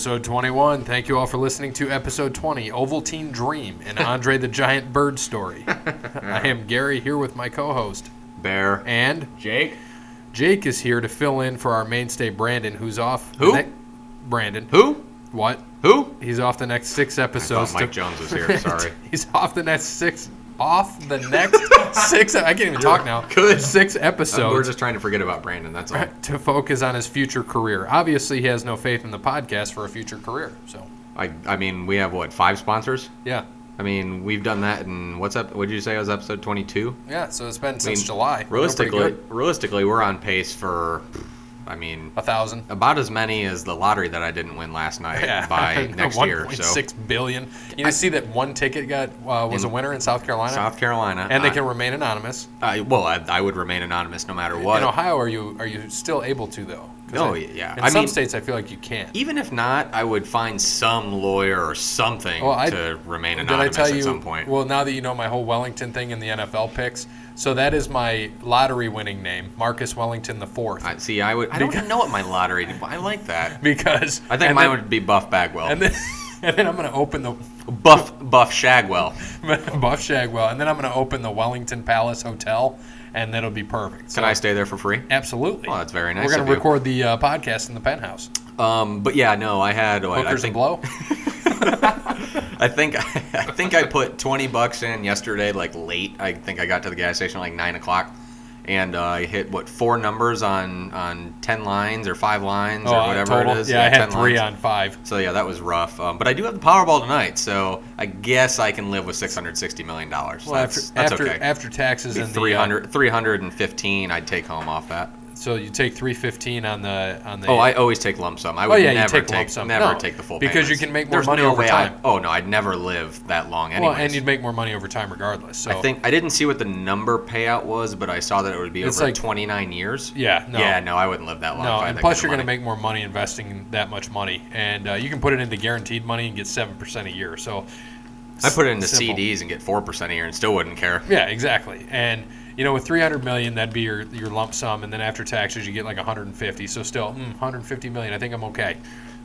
Episode 21. Thank you all for listening to episode 20, Ovaltine Dream, and Andre the Giant Bird story. I am Gary here with my co host. Bear. And Jake? Jake is here to fill in for our mainstay Brandon, who's off. Who? ne- Brandon. Who? What? Who? He's off the next six episodes. thought Mike to- Jones was here. Sorry. He's off the next six. Off the next six. I can't even talk now. Good. Six Uh, episodes. We're just trying to forget about Brandon. That's all. to focus on his future career. Obviously, he has no faith in the podcast for a future career. So, I, I mean, we have what five sponsors? yeah, I mean, we've done that in what's up? What did you say? It was episode twenty-two. yeah. So it's been since mean, July. Realistically, realistically, we're on pace for, I mean, a thousand. about as many as the lottery that I didn't win last night Yeah, by next year. So 1.6 billion. You know, see that one ticket got uh, was a winner in South Carolina, South Carolina, and they can remain anonymous. I, well, I, I would remain anonymous no matter what. In Ohio, are you are you still able to though? 'Cause Oh, yeah. In I some mean- states, I feel like you can't. Even if not, I would find some lawyer or something Well, I- to remain Did I anonymous tell at you? some point. Well, now that you know my whole Wellington thing and the NFL picks, so that is my lottery winning name, Marcus Wellington the fourth. I, see, I would. I don't even know what my lottery. I like that. because I think and mine then- would be Buff Bagwell. And then, and then I'm going to open the Buff Buff Shagwell. Buff Shagwell, and then I'm going to open the Wellington Palace Hotel, and that'll be perfect. Can I stay there for free? Absolutely. Oh, that's very nice We're going to record the uh, podcast in the penthouse. Um, but yeah, no, I had. What, I Hookers think and blow. I think I think I put twenty bucks in yesterday, like late. I think I got to the gas station like nine o'clock, and uh, I hit what four numbers on on ten lines or five lines Oh, or whatever total? it is. Yeah, I had 10 three lines. on five. So yeah, that was rough. Um, but I do have the Powerball tonight, so I guess I can live with six hundred sixty million dollars. Well, that's after that's after, okay. after taxes and the, uh, 315 I'd take home off that. So you take 315 on the on the. Oh, I always take lump sum. I Oh, would yeah, you never take lump sum. never No, take the full because you can make more There's money no over time. I, oh no, I'd never live that long. Anyways. well, and you'd make more money over time regardless. So I think I didn't see what the number payout was, but I saw that it would be It's over like- 29 years. Yeah, no. Yeah, no, I wouldn't live that long. No, if I had and plus you're going to make more money investing that much money, and uh, you can put it into guaranteed money and get seven percent a year. So I put it into simple. CDs and get four percent a year and still wouldn't care. Yeah, exactly. And you know, with 300 million, that'd be your your lump sum, and then after taxes, you get like 150. So still, mm, 150 million. I think I'm okay.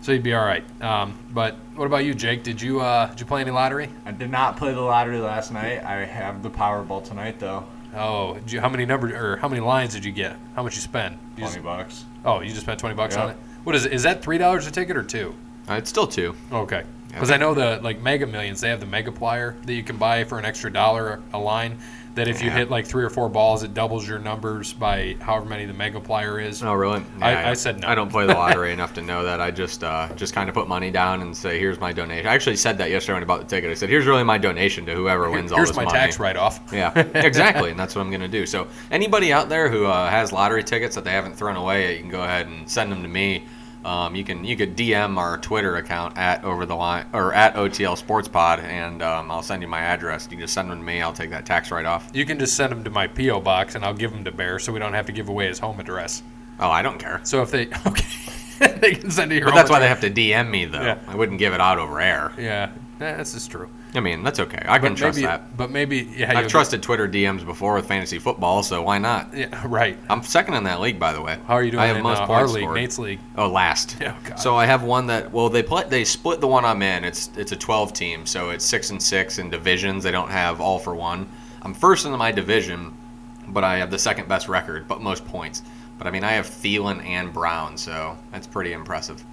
So you'd be all right. Um, but what about you, Jake? Did you uh, did you play any lottery? I did not play the lottery last night. I have the Powerball tonight, though. Oh, you, how many number or how many lines did you get? How much you spend? You just- 20 bucks. oh, you just spent 20 bucks on it. What is it? Is that three dollars a ticket or two? Uh, it's still two. Okay. Because I know the like Mega Millions, they have the Megaplier that you can buy for an extra dollar a line. That if you Yeah. hit like three or four balls, it doubles your numbers by however many the Megaplier is. Oh, really? I- I said no. I don't play the lottery enough to know that. I just uh, just kind of put money down and say, "Here's my donation." I actually said that yesterday when I bought the ticket. I said, "Here's really my donation to whoever wins all Here's this my money." tax write-off. Yeah, exactly, and that's what I'm gonna do. So anybody out there who uh, has lottery tickets that they haven't thrown away, you can go ahead and send them to me. Um, you can you could DM our Twitter account at over the line or at OTL Sports Pod, and um, I'll send you my address. You can just send them to me. I'll take that tax write off. You can just send them to my PO box, and I'll give them to Bear, so we don't have to give away his home address. Oh, I don't care. So if they okay, they can send it your. But that's why they have to DM me though. Yeah. I wouldn't give it out over air. Yeah, yeah, this is true. I mean, that's okay. I can But trust maybe, that. but maybe yeah. I've trusted Twitter DMs before with fantasy football, so why not? Yeah, right. I'm second in that league, by the way. How are you doing I have in most uh, our points league, scored. Nate's league? Oh, last. Oh, God. So I have one that well they play they split the one I'm in. It's it's a 12 team, so it's six and six in divisions. They don't have all for one. I'm first in my division, but I have the second best record, but most points. But I mean I have Thielen and Brown, so that's pretty impressive.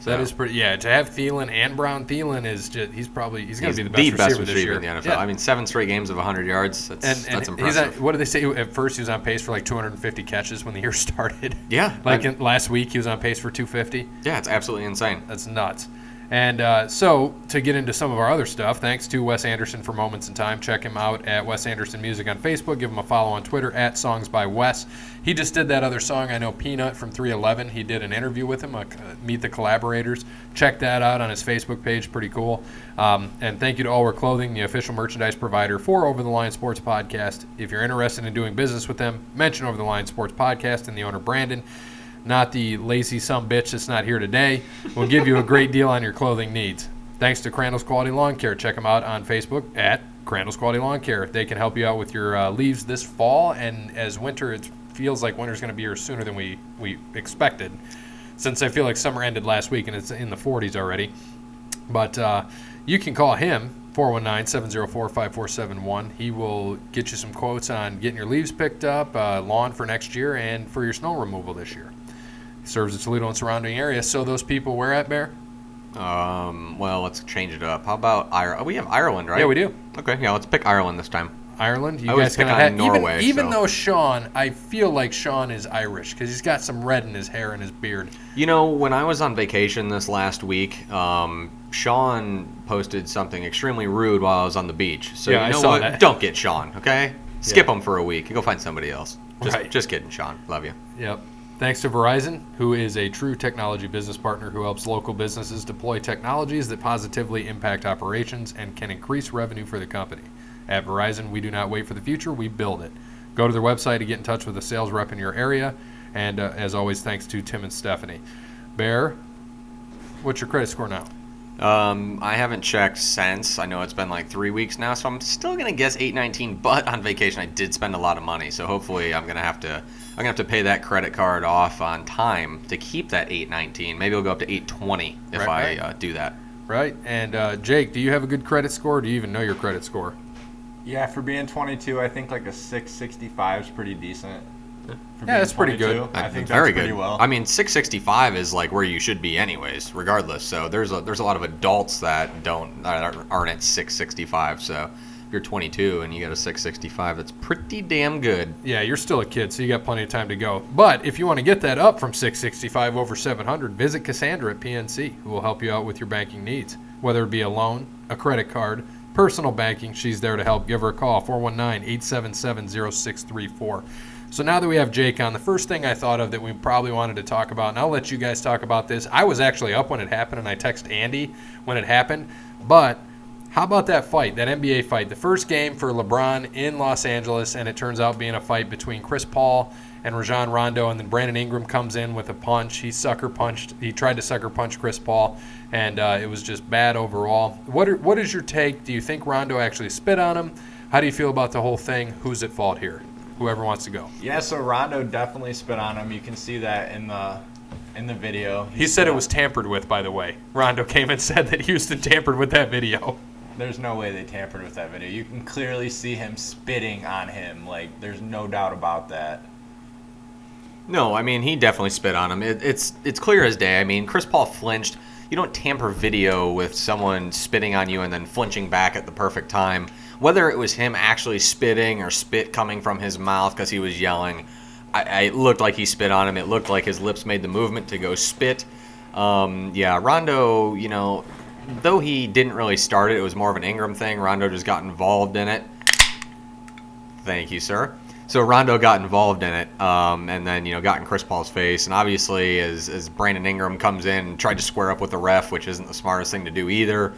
So That is pretty. Yeah, to have Thielen and Brown. Thielen is just he's probably he's going to be the best receiver this year. in the NFL. Yeah. I mean seven straight games of 100 yards. That's and, and that's impressive. on, what did they say at first? He was on pace for like 250 catches when the year started. yeah, Like in, last week, he was on pace for 250. yeah, it's absolutely insane. That's nuts. And uh, so, to get into some of our other stuff, thanks to Wes Anderson for Moments in Time. Check him out at Wes Anderson Music on Facebook. Give him a follow on Twitter at Songs by Wes. He just did that other song, I know Peanut from 311. He did an interview with him, uh, Meet the Collaborators. Check that out on his Facebook page. Pretty cool. Um, and thank you to All Wear Clothing, the official merchandise provider for Over the Line Sports Podcast. If you're interested in doing business with them, mention Over the Line Sports Podcast and the owner, Brandon not the lazy some bitch that's not here today, will give you a great deal on your clothing needs. Thanks to Crandall's Quality Lawn Care. Check them out on Facebook at Crandall's Quality Lawn Care. They can help you out with your uh, leaves this fall, and as winter, it feels like winter's going to be here sooner than we, we expected. since I feel like summer ended last week and it's in the 40s already. But uh, you can call him 419 704 5471. He will get you some quotes on getting your leaves picked up, uh, lawn for next year, and for your snow removal this year. Serves the Toledo and surrounding area. So, those people where at, Bear? Um, well, let's change it up. How about Ireland? We have Ireland, right? Yeah, we do. Okay, yeah, let's pick Ireland this time. Ireland. You I guys pick on have, Norway, Even, even so- though Sean, I feel like Sean is Irish because he's got some red in his hair and his beard. You know, when I was on vacation this last week, um, Sean posted something extremely rude while I was on the beach. So Yeah, I you know saw what? that. Don't get Sean, okay? Skip Yeah. him for a week. Go find somebody else. Just, Right. just kidding, Sean. Love you. Yep. Thanks to Verizon, who is a true technology business partner who helps local businesses deploy technologies that positively impact operations and can increase revenue for the company. At Verizon, we do not wait for the future, we build it. Go to their website to get in touch with a sales rep in your area. And uh, as always, thanks to Tim and Stephanie. Bear, what's your credit score now? Um, I haven't checked since. I know it's been like three weeks now, so I'm still gonna guess 819. But on vacation, I did spend a lot of money, so hopefully, I'm gonna have to. I'm gonna have to pay that credit card off on time to keep that 819. Maybe it'll go up to 820 if Right, I right. Uh, do that. Right? And uh, Jake, do you have a good credit score? Or do you even know your credit score? Yeah, for being 22, I think like a 665 is pretty decent. For Yeah, being that's pretty good. 22, I Uh, think very that's pretty good. well. I mean, 665 is like where you should be, anyways, regardless. So there's a there's a lot of adults that don't that aren't at 665. So if you're 22 and you got a 665, that's pretty damn good. Yeah, you're still a kid, so you got plenty of time to go. But if you want to get that up from 665 over 700, visit Cassandra at PNC, who will help you out with your banking needs. Whether it be a loan, a credit card, personal banking, she's there to help. Give her a call, 419 877 0634. So now that we have Jake on, the first thing I thought of that we probably wanted to talk about, and I'll let you guys talk about this. I was actually up when it happened, and I texted Andy when it happened. But how about that fight, that NBA fight? The first game for LeBron in Los Angeles, and it turns out being a fight between Chris Paul and Rajon Rondo, and then Brandon Ingram comes in with a punch. He sucker punched. He tried to sucker punch Chris Paul, and uh, it was just bad overall. What are, what is your take? Do you think Rondo actually spit on him? How do you feel about the whole thing? Who's at fault here? Whoever wants to go. yeah, so Rondo definitely spit on him. You can see that in the in the video. He said it was tampered with, by the way. Rondo came and said that Houston tampered with that video. There's no way they tampered with that video. You can clearly see him spitting on him. Like, there's no doubt about that. No, I mean he definitely spit on him. It, it's it's clear as day. I mean Chris Paul flinched. You don't tamper video with someone spitting on you and then flinching back at the perfect time. Whether it was him actually spitting or spit coming from his mouth because he was yelling, I, it looked like he spit on him. It looked like his lips made the movement to go spit. Um, yeah, Rondo, you know, though he didn't really start it, it was more of an Ingram thing. Rondo just got involved in it. Thank you, sir. So Rondo got involved in it, um, and then you know got in Chris Paul's face, and obviously as as Brandon Ingram comes in and tried to square up with the ref, which isn't the smartest thing to do either.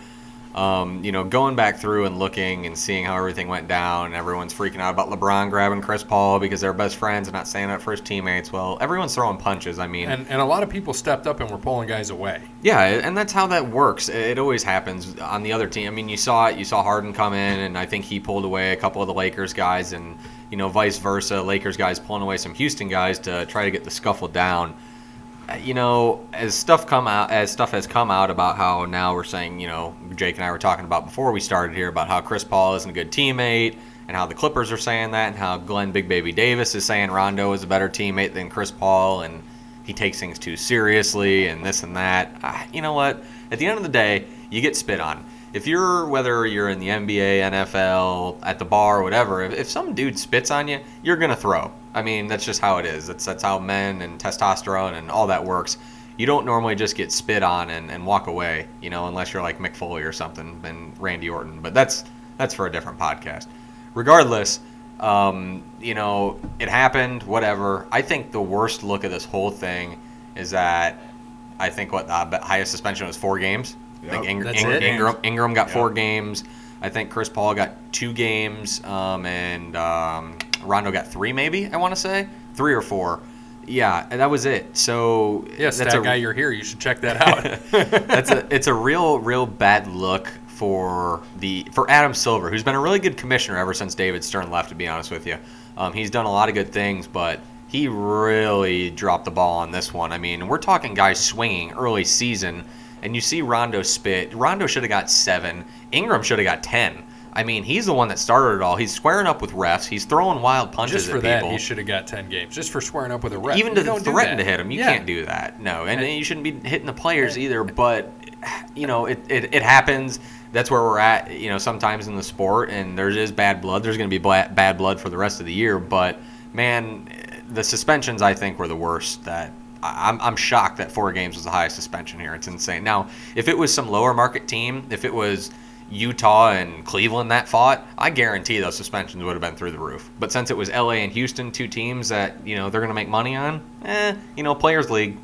Um, you know, going back through and looking and seeing how everything went down, and everyone's freaking out about LeBron grabbing Chris Paul because they're best friends and not standing up for his teammates. Well, everyone's throwing punches. I mean, And, and a lot of people stepped up and were pulling guys away. yeah, and that's how that works. It always happens on the other team. I mean, you saw it. You saw Harden come in, and I think he pulled away a couple of the Lakers guys, and you know, vice versa. Lakers guys pulling away some Houston guys to try to get the scuffle down. Uh, You know, as stuff come out, as stuff has come out about how now we're saying, you know, Jake and I were talking about before we started here about how Chris Paul isn't a good teammate, and how the Clippers are saying that, and how Glenn Big Baby Davis is saying Rondo is a better teammate than Chris Paul, and he takes things too seriously, and this and that. You know what? At the end of the day, you get spit on. If you're whether you're in the NBA, NFL, at the bar, whatever, if, if some dude spits on you, you're gonna throw. I mean, that's just how it is. That's that's how men and testosterone and all that works. You don't normally just get spit on and, and walk away, you know, unless you're like Mick Foley or something and Randy Orton. But that's that's for a different podcast. Regardless, um, you know, it happened. Whatever. I think the worst look of this whole thing is that I think what the highest suspension was four games. I think Yep. Ing- That's Ing- it? Ingram, Ingram got four games. I think Chris Paul got two games, um, and um, Rondo got three, maybe I want to say three or four. Yeah, and that was it. So Yes, that's that a, guy, you're here. You should check that out. that's a it's a real real bad look for the for Adam Silver, who's been a really good commissioner ever since David Stern left. To be honest with you, um, he's done a lot of good things, but he really dropped the ball on this one. I mean, we're talking guys swinging early season, and you see Rondo spit. Rondo should have got seven. Ingram should have got ten. I mean, he's the one that started it all. He's squaring up with refs. He's throwing wild punches Just for at that, people. he should have got 10 games. Just for squaring up with a ref. Even to threaten to hit him, you Yeah. can't do that. No, and you shouldn't be hitting the players either. But you know, it, it, it happens. That's where we're at. You know, sometimes in the sport, and there is bad blood. There's going to be bad blood for the rest of the year. But man, the suspensions I think were the worst. That I'm, I'm shocked that four games was the highest suspension here. It's insane. Now, if it was some lower market team, if it was Utah and Cleveland that fought, I guarantee those suspensions would have been through the roof. But since it was LA and Houston, two teams that you know they're going to make money on, eh, you know, players league.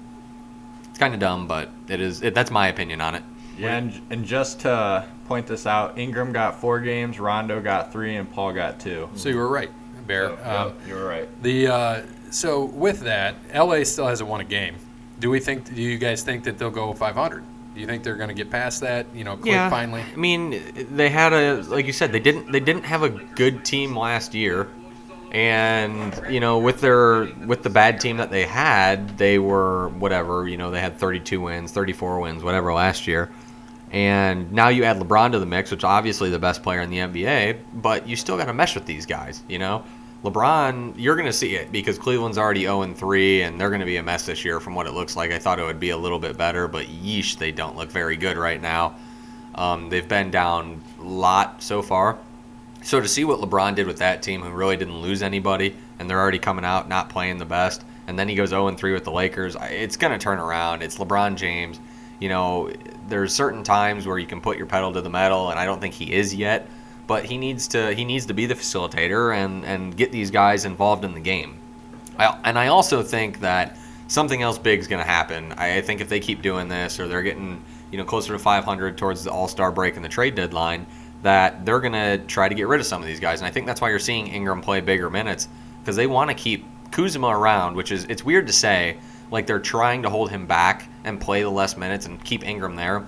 It's kind of dumb, but it is. It, that's my opinion on it. Yeah, and, and just to point this out, Ingram got four games, Rondo got three, and Paul got two. So you were right, Bear. So, Um, yep, you were right. The uh, so with that, LA still hasn't won a game. Do we think? Do you guys think that they'll go 500? Do you think they're going to get past that? You know, click finally. I mean, they had a like you said, they didn't they didn't have a good team last year, and you know with their with the bad team that they had, they were whatever. You know, they had 32 wins, 34 wins, whatever last year. And now you add LeBron to the mix, which obviously the best player in the NBA, but you still got to mesh with these guys, you know? LeBron, you're going to see it because Cleveland's already 0 3, and they're going to be a mess this year from what it looks like. I thought it would be a little bit better, but yeesh, they don't look very good right now. Um, they've been down a lot so far. So to see what LeBron did with that team, who really didn't lose anybody, and they're already coming out not playing the best, and then he goes 0 3 with the Lakers, it's going to turn around. It's LeBron James. You know, there's certain times where you can put your pedal to the metal, and I don't think he is yet. But he needs to he needs to be the facilitator and and get these guys involved in the game. I, and I also think that something else big is going to happen. I, I think if they keep doing this, or they're getting you know closer to 500 towards the All Star break and the trade deadline, that they're going to try to get rid of some of these guys. And I think that's why you're seeing Ingram play bigger minutes because they want to keep Kuzma around, which is it's weird to say. Like they're trying to hold him back and play the less minutes and keep Ingram there.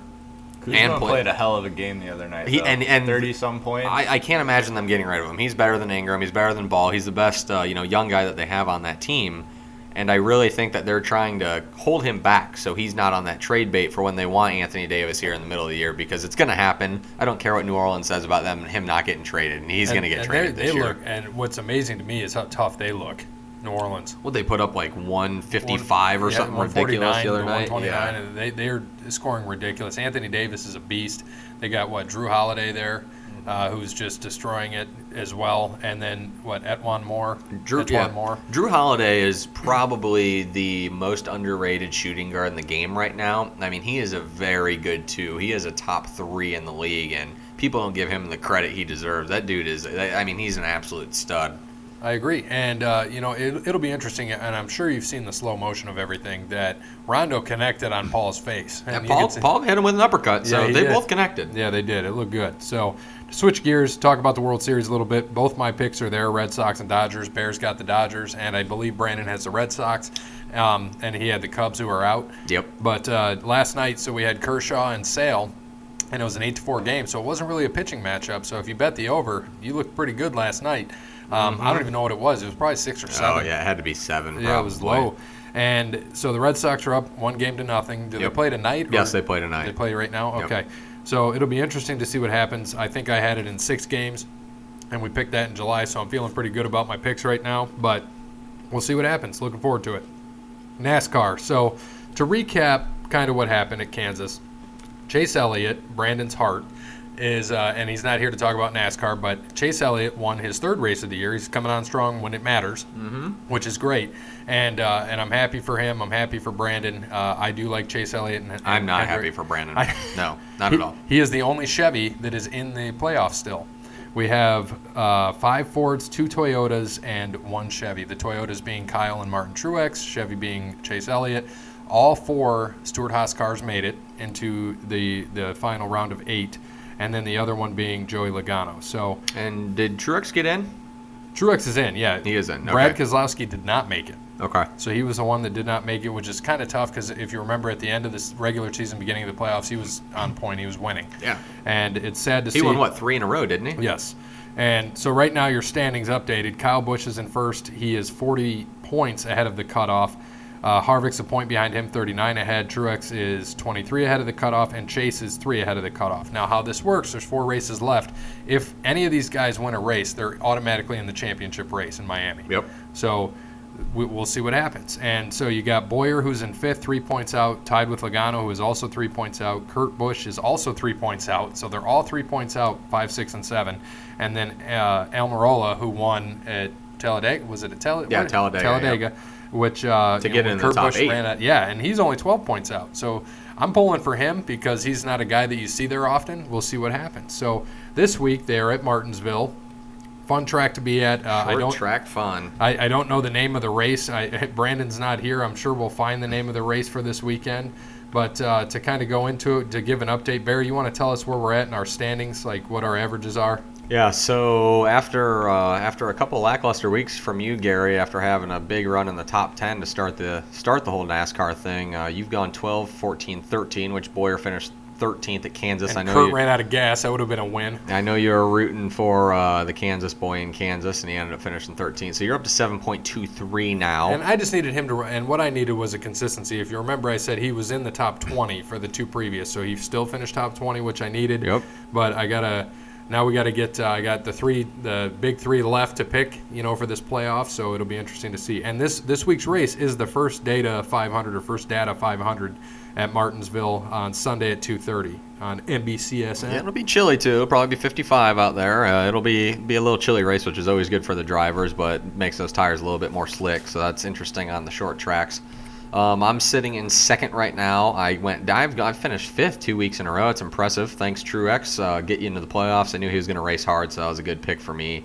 Kuzma and play- played a hell of a game the other night. He- though. and- and 30 some points. I, I can't imagine them getting rid of him. He's better than Ingram. He's better than Ball. He's the best, uh, you know, young guy that they have on that team. And I really think that they're trying to hold him back so he's not on that trade bait for when they want Anthony Davis here in the middle of the year because it's going to happen. I don't care what New Orleans says about them him not getting traded, and he's going to get and traded they, this they year. look, and what's amazing to me is how tough they look. New Orleans. What they put up like 155 or Yeah, something ridiculous the other night. 129, Yeah. and they they're scoring ridiculous. Anthony Davis is a beast. They got what Jrue Holiday there, uh, who's just destroying it as well. And then what E'Twaun Moore, Jrue, E'Twaun yeah. Moore. Jrue Holiday is probably the most underrated shooting guard in the game right now. I mean, he is a very good two. He is a top three in the league, and people don't give him the credit he deserves. That dude is. I mean, he's an absolute stud. I agree, and uh, you know it, it'll be interesting, and I'm sure you've seen the slow motion of everything that Rondo connected on Paul's face. And Paul, Paul hit him with an uppercut, so Yeah, they did. both connected. Yeah, they did. It looked good. So, to switch gears, talk about the World Series a little bit. Both my picks are there: Red Sox and Dodgers. Bears got the Dodgers, and I believe Brandon has the Red Sox, um, and he had the Cubs, who are out. Yep. But uh, last night, so we had Kershaw and Sale, and it was an eight to four game, so it wasn't really a pitching matchup. So if you bet the over, you looked pretty good last night. Um, I don't even know what it was. It was probably six or seven. Mm-hmm. Oh yeah, it had to be seven. Yeah, it was low. And so the Red Sox are up one game to nothing. Do Yep. they play tonight? or- Yes, they play tonight. They play right now. Yep. Okay. So it'll be interesting to see what happens. I think I had it in six games, and we picked that in July, so I'm feeling pretty good about my picks right now. But we'll see what happens. Looking forward to it. NASCAR. So to recap, kind of what happened at Kansas. Chase Elliott, Brandon's heart, is, uh, and he's not here to talk about NASCAR, but Chase Elliott won his third race of the year. He's coming on strong when it matters, mm-hmm. which is great, and uh, and I'm happy for him. I'm happy for Brandon. Uh, I do like Chase Elliott. And, and I'm not Hendrick. happy for Brandon. I- no, not he, at all. He is the only Chevy that is in the playoffs still. We have uh, five Fords, two Toyotas, and one Chevy. The Toyotas being Kyle and Martin Truex, Chevy being Chase Elliott. All four Stewart-Haas cars made it into the the final round of eight, and then the other one being Joey Logano. So And did Truex get in? Truex is in, yeah. He is in, Brad okay. Keselowski did not make it. Okay. So he was the one that did not make it, which is kind of tough because if you remember at the end of this regular season, beginning of the playoffs, he was on point. He was winning. Yeah. And it's sad to He see. He won what three in a row, didn't he? Yes. And so right now your standings updated. Kyle Busch is in first. He is 40 points ahead of the cutoff. Uh, Harvick's a point behind him, 39 ahead. Truex is 23 ahead of the cutoff, and Chase is three ahead of the cutoff. Now, how this works, there's four races left. If any of these guys win a race, they're automatically in the championship race in Miami. Yep. So we- we'll see what happens. And so you got Bowyer, who's in fifth, three points out, tied with Logano, who is also three points out. Kurt Busch is also three points out. So they're all three points out, five, six, and seven. And then uh, Almirola, who won at Talladega, was it at Talladega? Yeah, Talladega, Talladega, which uh, To get know, in the top Busch eight. ran at, yeah, and he's only 12 points out. So I'm pulling for him because he's not a guy that you see there often. We'll see what happens. So this week they are at Martinsville. Fun track to be at. Uh, I Short don't track fun. I, I don't know the name of the race. I, Brandon's not here. I'm sure we'll find the name of the race for this weekend. But uh, to kind of go into it, to give an update, Barry, you want to tell us where we're at in our standings, like what our averages are? Yeah, so after uh, after a couple lackluster weeks from you, Gary, after having a big run in the top 10 to start the start the whole NASCAR thing, uh, you've gone 12, 14, 13, which Bowyer finished 13th at Kansas. And I know Kurt you, ran out of gas. That would have been a win. I know you were rooting for uh, the Kansas boy in Kansas, and he ended up finishing 13th. So you're up to 7.23 now. And I just needed him to, and what I needed was a consistency. If you remember, I said he was in the top 20 for the two previous, so he still finished top 20, which I needed. Yep. But I gotta, now we gotta get, uh, I got the three, the big three left to pick, you know, for this playoff. So it'll be interesting to see. And this this week's race is the first data 500 or first data 500 at Martinsville on Sunday at 2:30 on NBCSN. Yeah, it'll be chilly too. It'll probably be 55 out there. Uh, it'll be be a little chilly race, which is always good for the drivers, but makes those tires a little bit more slick. So that's interesting on the short tracks. Um, I'm sitting in second right now. I went. I've, I've finished fifth two weeks in a row. It's impressive. Thanks Truex. Uh, get you into the playoffs. I knew he was going to race hard, so that was a good pick for me.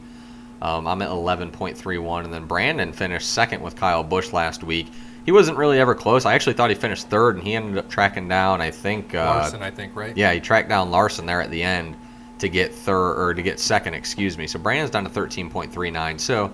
Um, I'm at 11.31, and then Brandon finished second with Kyle Busch last week. He wasn't really ever close. I actually thought he finished third, and he ended up tracking down. I think uh, Larson, I think, right? yeah, he tracked down Larson there at the end to get third or to get second, excuse me. So Brandon's down to 13.39. So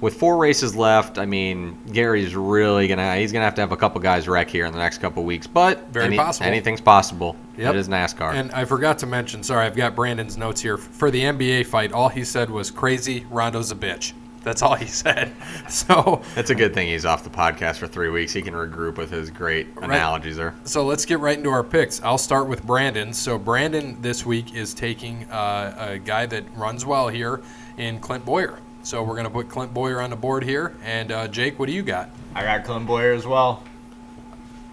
with four races left, I mean, Gary's really gonna he's gonna have to have a couple guys wreck here in the next couple weeks. But Very possible. anything's possible. Yep. It is NASCAR. And I forgot to mention, sorry, I've got Brandon's notes here. For the NBA fight, all he said was crazy, Rondo's a bitch. That's all he said. So That's a good thing he's off the podcast for three weeks. He can regroup with his great analogies there. so let's get right into our picks. I'll start with Brandon. So Brandon this week is taking uh, a guy that runs well here in Clint Bowyer. So we're going to put Clint Bowyer on the board here. And uh, Jake, what do you got? I got Clint Bowyer as well.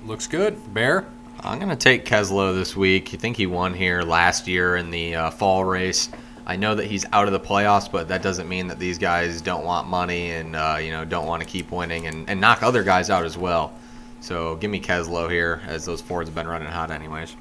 Looks good. Bear? I'm going to take Keslow this week. You think he won here last year in the uh, fall race. I know that he's out of the playoffs, but that doesn't mean that these guys don't want money and uh, you know don't want to keep winning and, and knock other guys out as well. So give me Keslow here, as those Fords have been running hot anyways.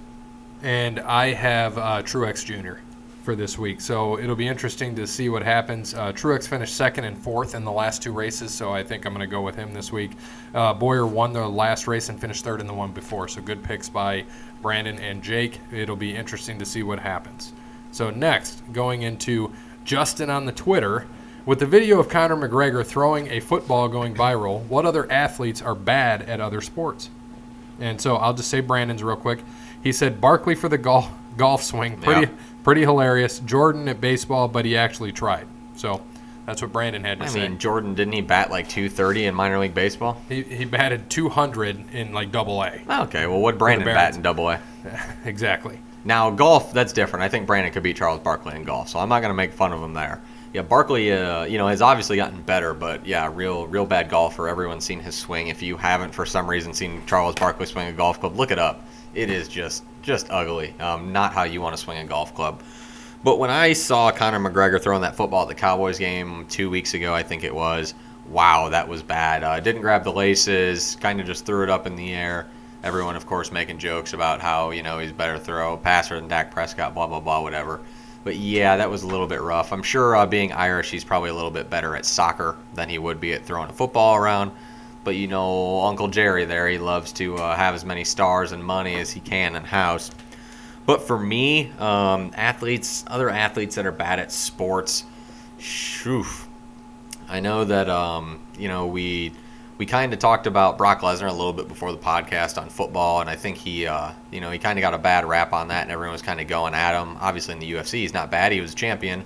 and I have uh, Truex Jr. for this week. So it'll be interesting to see what happens. Uh, Truex finished second and fourth in the last two races, so I think I'm going to go with him this week. Uh, Bowyer won the last race and finished third in the one before, so good picks by Brandon and Jake. It'll be interesting to see what happens. So next, going into Justin on the Twitter. With the video of Conor McGregor throwing a football going viral, what other athletes are bad at other sports? And so I'll just say Brandon's real quick. He said Barkley for the golf golf swing, pretty Yeah. Pretty hilarious. Jordan at baseball, but he actually tried. So that's what Brandon had to I say. mean, Jordan didn't he bat like 230 in minor league baseball? he, he batted 200 in like double A. Okay, well, what Brandon bat in Double A? exactly. Now golf, that's different. I think Brandon could beat Charles Barkley in golf, so I'm not going to make fun of him there. Yeah, Barkley, uh, you know, has obviously gotten better, but yeah, real, real bad golfer. Everyone's seen his swing. If you haven't, for some reason, seen Charles Barkley swing a golf club, look it up. It is just, just ugly. Um, not how you want to swing a golf club. But when I saw Conor McGregor throwing that football at the Cowboys game two weeks ago, I think it was, wow, that was bad. Uh, didn't grab the laces, kind of just threw it up in the air. Everyone, of course, making jokes about how, you know, he's better throw passer than Dak Prescott, blah, blah, blah, whatever. But yeah, that was a little bit rough. I'm sure uh, being Irish, he's probably a little bit better at soccer than he would be at throwing a football around. But you know, Uncle Jerry there, he loves to uh, have as many stars and money as he can in house. But for me, um, athletes, other athletes that are bad at sports, shoo. I know that um, you know we we kind of talked about Brock Lesnar a little bit before the podcast on football, and I think he uh, you know he kind of got a bad rap on that, and everyone was kind of going at him. Obviously, in the UFC, he's not bad; he was a champion,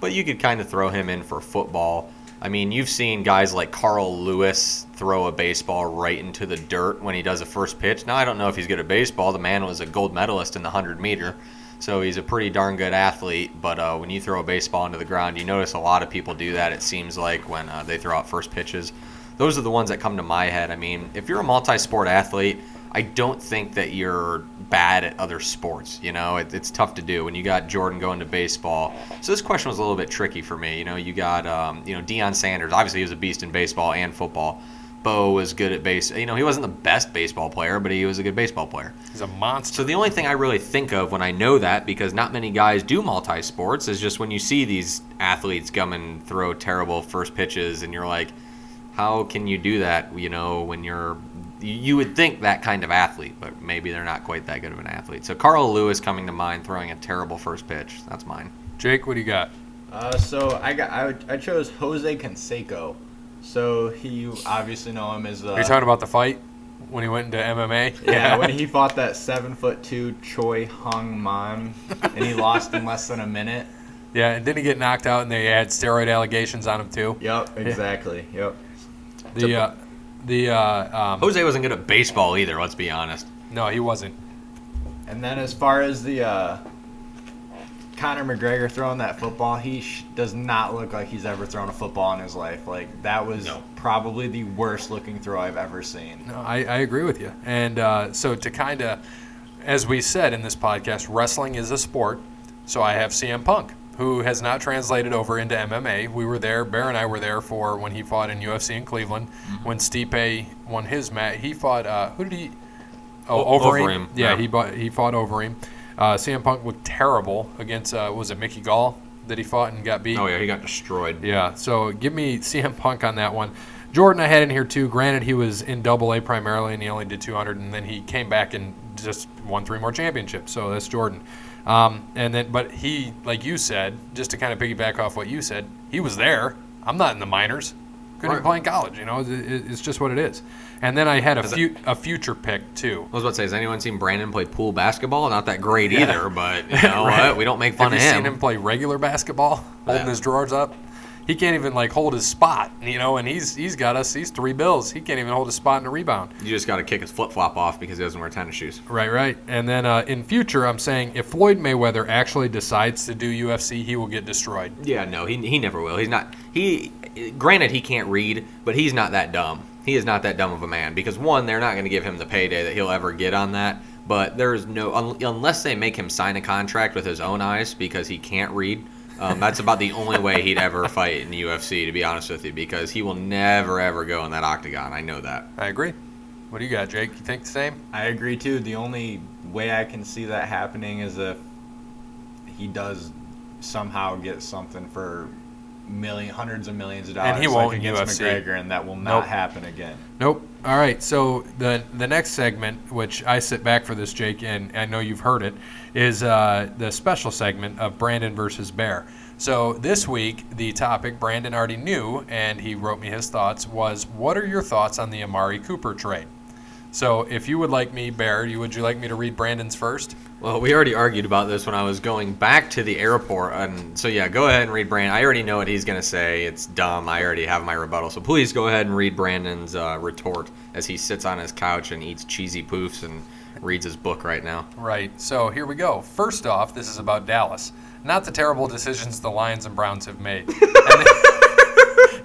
but you could kind of throw him in for football. I mean, you've seen guys like Carl Lewis throw a baseball right into the dirt when he does a first pitch. Now, I don't know if he's good at baseball. The man was a gold medalist in the 100 meter, so he's a pretty darn good athlete. But uh, when you throw a baseball into the ground, you notice a lot of people do that, it seems like, when uh, they throw out first pitches. Those are the ones that come to my head. I mean, if you're a multi sport athlete, I don't think that you're bad at other sports. You know, it, it's tough to do when you got Jordan going to baseball. So this question was a little bit tricky for me. You know, you got um, you know Deion Sanders. Obviously, he was a beast in baseball and football. Bo was good at base. You know, he wasn't the best baseball player, but he was a good baseball player. He's a monster. So the only thing I really think of when I know that, because not many guys do multi sports, is just when you see these athletes come and throw terrible first pitches, and you're like, how can you do that? You know, when you're you would think that kind of athlete, but maybe they're not quite that good of an athlete. So Carl Lewis coming to mind, throwing a terrible first pitch. That's mine. Jake, what do you got? Uh, so I got I, I chose Jose Canseco. So he obviously know him as uh, Are you talking about the fight when he went into MMA? yeah when he fought that seven foot two Choi Hong-man and he lost in less than a minute. yeah, and didn't he get knocked out and they had steroid allegations on him too? Yep, exactly. Yep. The uh, the uh, um, Jose wasn't good at baseball either. Let's be honest. no, he wasn't. And then as far as the uh, Conor McGregor throwing that football, he sh- does not look like he's ever thrown a football in his life. Like that was No. probably the worst looking throw I've ever seen. No, I, I agree with you. And uh, so to kind of, as we said in this podcast, wrestling is a sport. So I have CM Punk, who has not translated over into MMA. We were there. Bear and I were there for when he fought in UFC in Cleveland. When Stipe won his match, he fought. Uh, who did he? Oh, O- Overeem. Overeem, Yeah, yeah. he bought, he fought Overeem. Uh, CM Punk looked terrible against. Uh, was it Mickey Gall that he fought and got beat? Oh yeah, he got destroyed. Yeah, so give me CM Punk on that one. Jordan, I had in here too. Granted, he was in Double A primarily, and he only did 200, and then he came back and just won three more championships. So that's Jordan. Um, and then, but he, like you said, just to kind of piggyback off what you said, he was there. I'm not in the minors. Couldn't even Right. play in college. You know, it, it- it's just what it is. And then I had a, fu- a future pick too. I was about to say, has anyone seen Brandon play pool basketball? Not that great Yeah. either, but you know Right. what? We don't make fun Have of you him. seen him play regular basketball, holding Yeah. his drawers up? He can't even like hold his spot, you know. And he's he's got us. He's three bills. He can't even hold his spot in a rebound. You just got to kick his flip flop off because he doesn't wear tennis shoes. Right, right. And then uh, in future, I'm saying if Floyd Mayweather actually decides to do UFC, he will get destroyed. Yeah, no, he, he never will. He's not. He, granted, he can't read, but he's not that dumb. He is not that dumb of a man because one, they're not going to give him the payday that he'll ever get on that. But there's no un, unless they make him sign a contract with his own eyes because he can't read. Um, that's about the only way he'd ever fight in the UFC, to be honest with you, because he will never ever go in that octagon. I know that. I agree. What do you got, Jake? You think the same? I agree too. The only way I can see that happening is if he does somehow get something for million, hundreds of millions of dollars. And he won't like against UFC. McGregor, and that will not Nope. happen again. Nope. All right. So the the next segment, which I sit back for this, Jake, and I know you've heard it, is uh, the special segment of Brandon versus Bear. So this week, the topic Brandon already knew, and he wrote me his thoughts, was what are your thoughts on the Amari Cooper trade? So if you would like me, Bear, you would you like me to read Brandon's first? Well, we already argued about this when I was going back to the airport, and so yeah, go ahead and read Brandon. I already know what he's gonna say. It's dumb. I already have my rebuttal. So please go ahead and read Brandon's uh, retort as he sits on his couch and eats cheesy poofs and reads his book right now. Right. So here we go. First off, this is about Dallas. Not the terrible decisions the Lions and Browns have made. And they,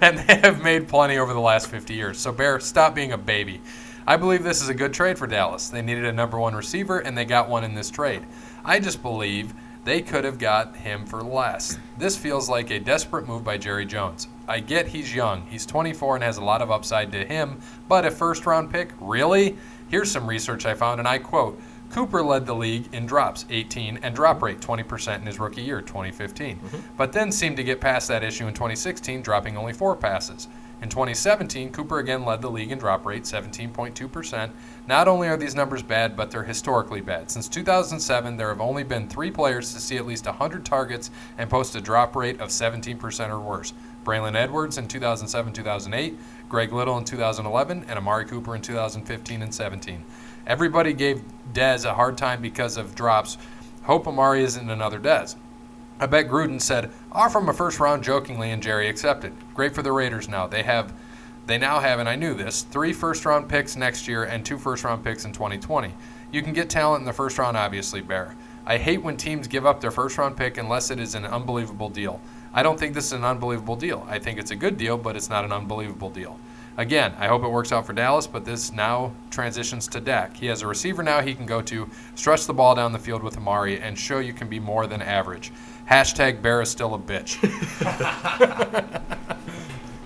and they have made plenty over the last 50 years. So, Bear, stop being a baby. I believe this is a good trade for Dallas. They needed a number one receiver, and they got one in this trade. I just believe they could have got him for less. This feels like a desperate move by Jerry Jones. I get he's young. He's 24 and has a lot of upside to him, but a first round pick? Really? Here's some research I found, and I quote Cooper led the league in drops, 18, and drop rate, 20% in his rookie year, 2015, mm-hmm. but then seemed to get past that issue in 2016, dropping only four passes. In 2017, Cooper again led the league in drop rate, 17.2%. Not only are these numbers bad, but they're historically bad. Since 2007, there have only been three players to see at least 100 targets and post a drop rate of 17% or worse. Braylon Edwards in 2007 2008, Greg Little in 2011, and Amari Cooper in 2015 and 17. Everybody gave Dez a hard time because of drops. Hope Amari isn't another Dez. I bet Gruden said, ah, "Offer him a first round jokingly," and Jerry accepted. Great for the Raiders now. They have, they now have, and I knew this, three first round picks next year and two first round picks in 2020. You can get talent in the first round, obviously, Bear. I hate when teams give up their first round pick unless it is an unbelievable deal. I don't think this is an unbelievable deal. I think it's a good deal, but it's not an unbelievable deal. Again, I hope it works out for Dallas, but this now transitions to Dak. He has a receiver now he can go to, stretch the ball down the field with Amari, and show you can be more than average. Hashtag Bear is still a bitch.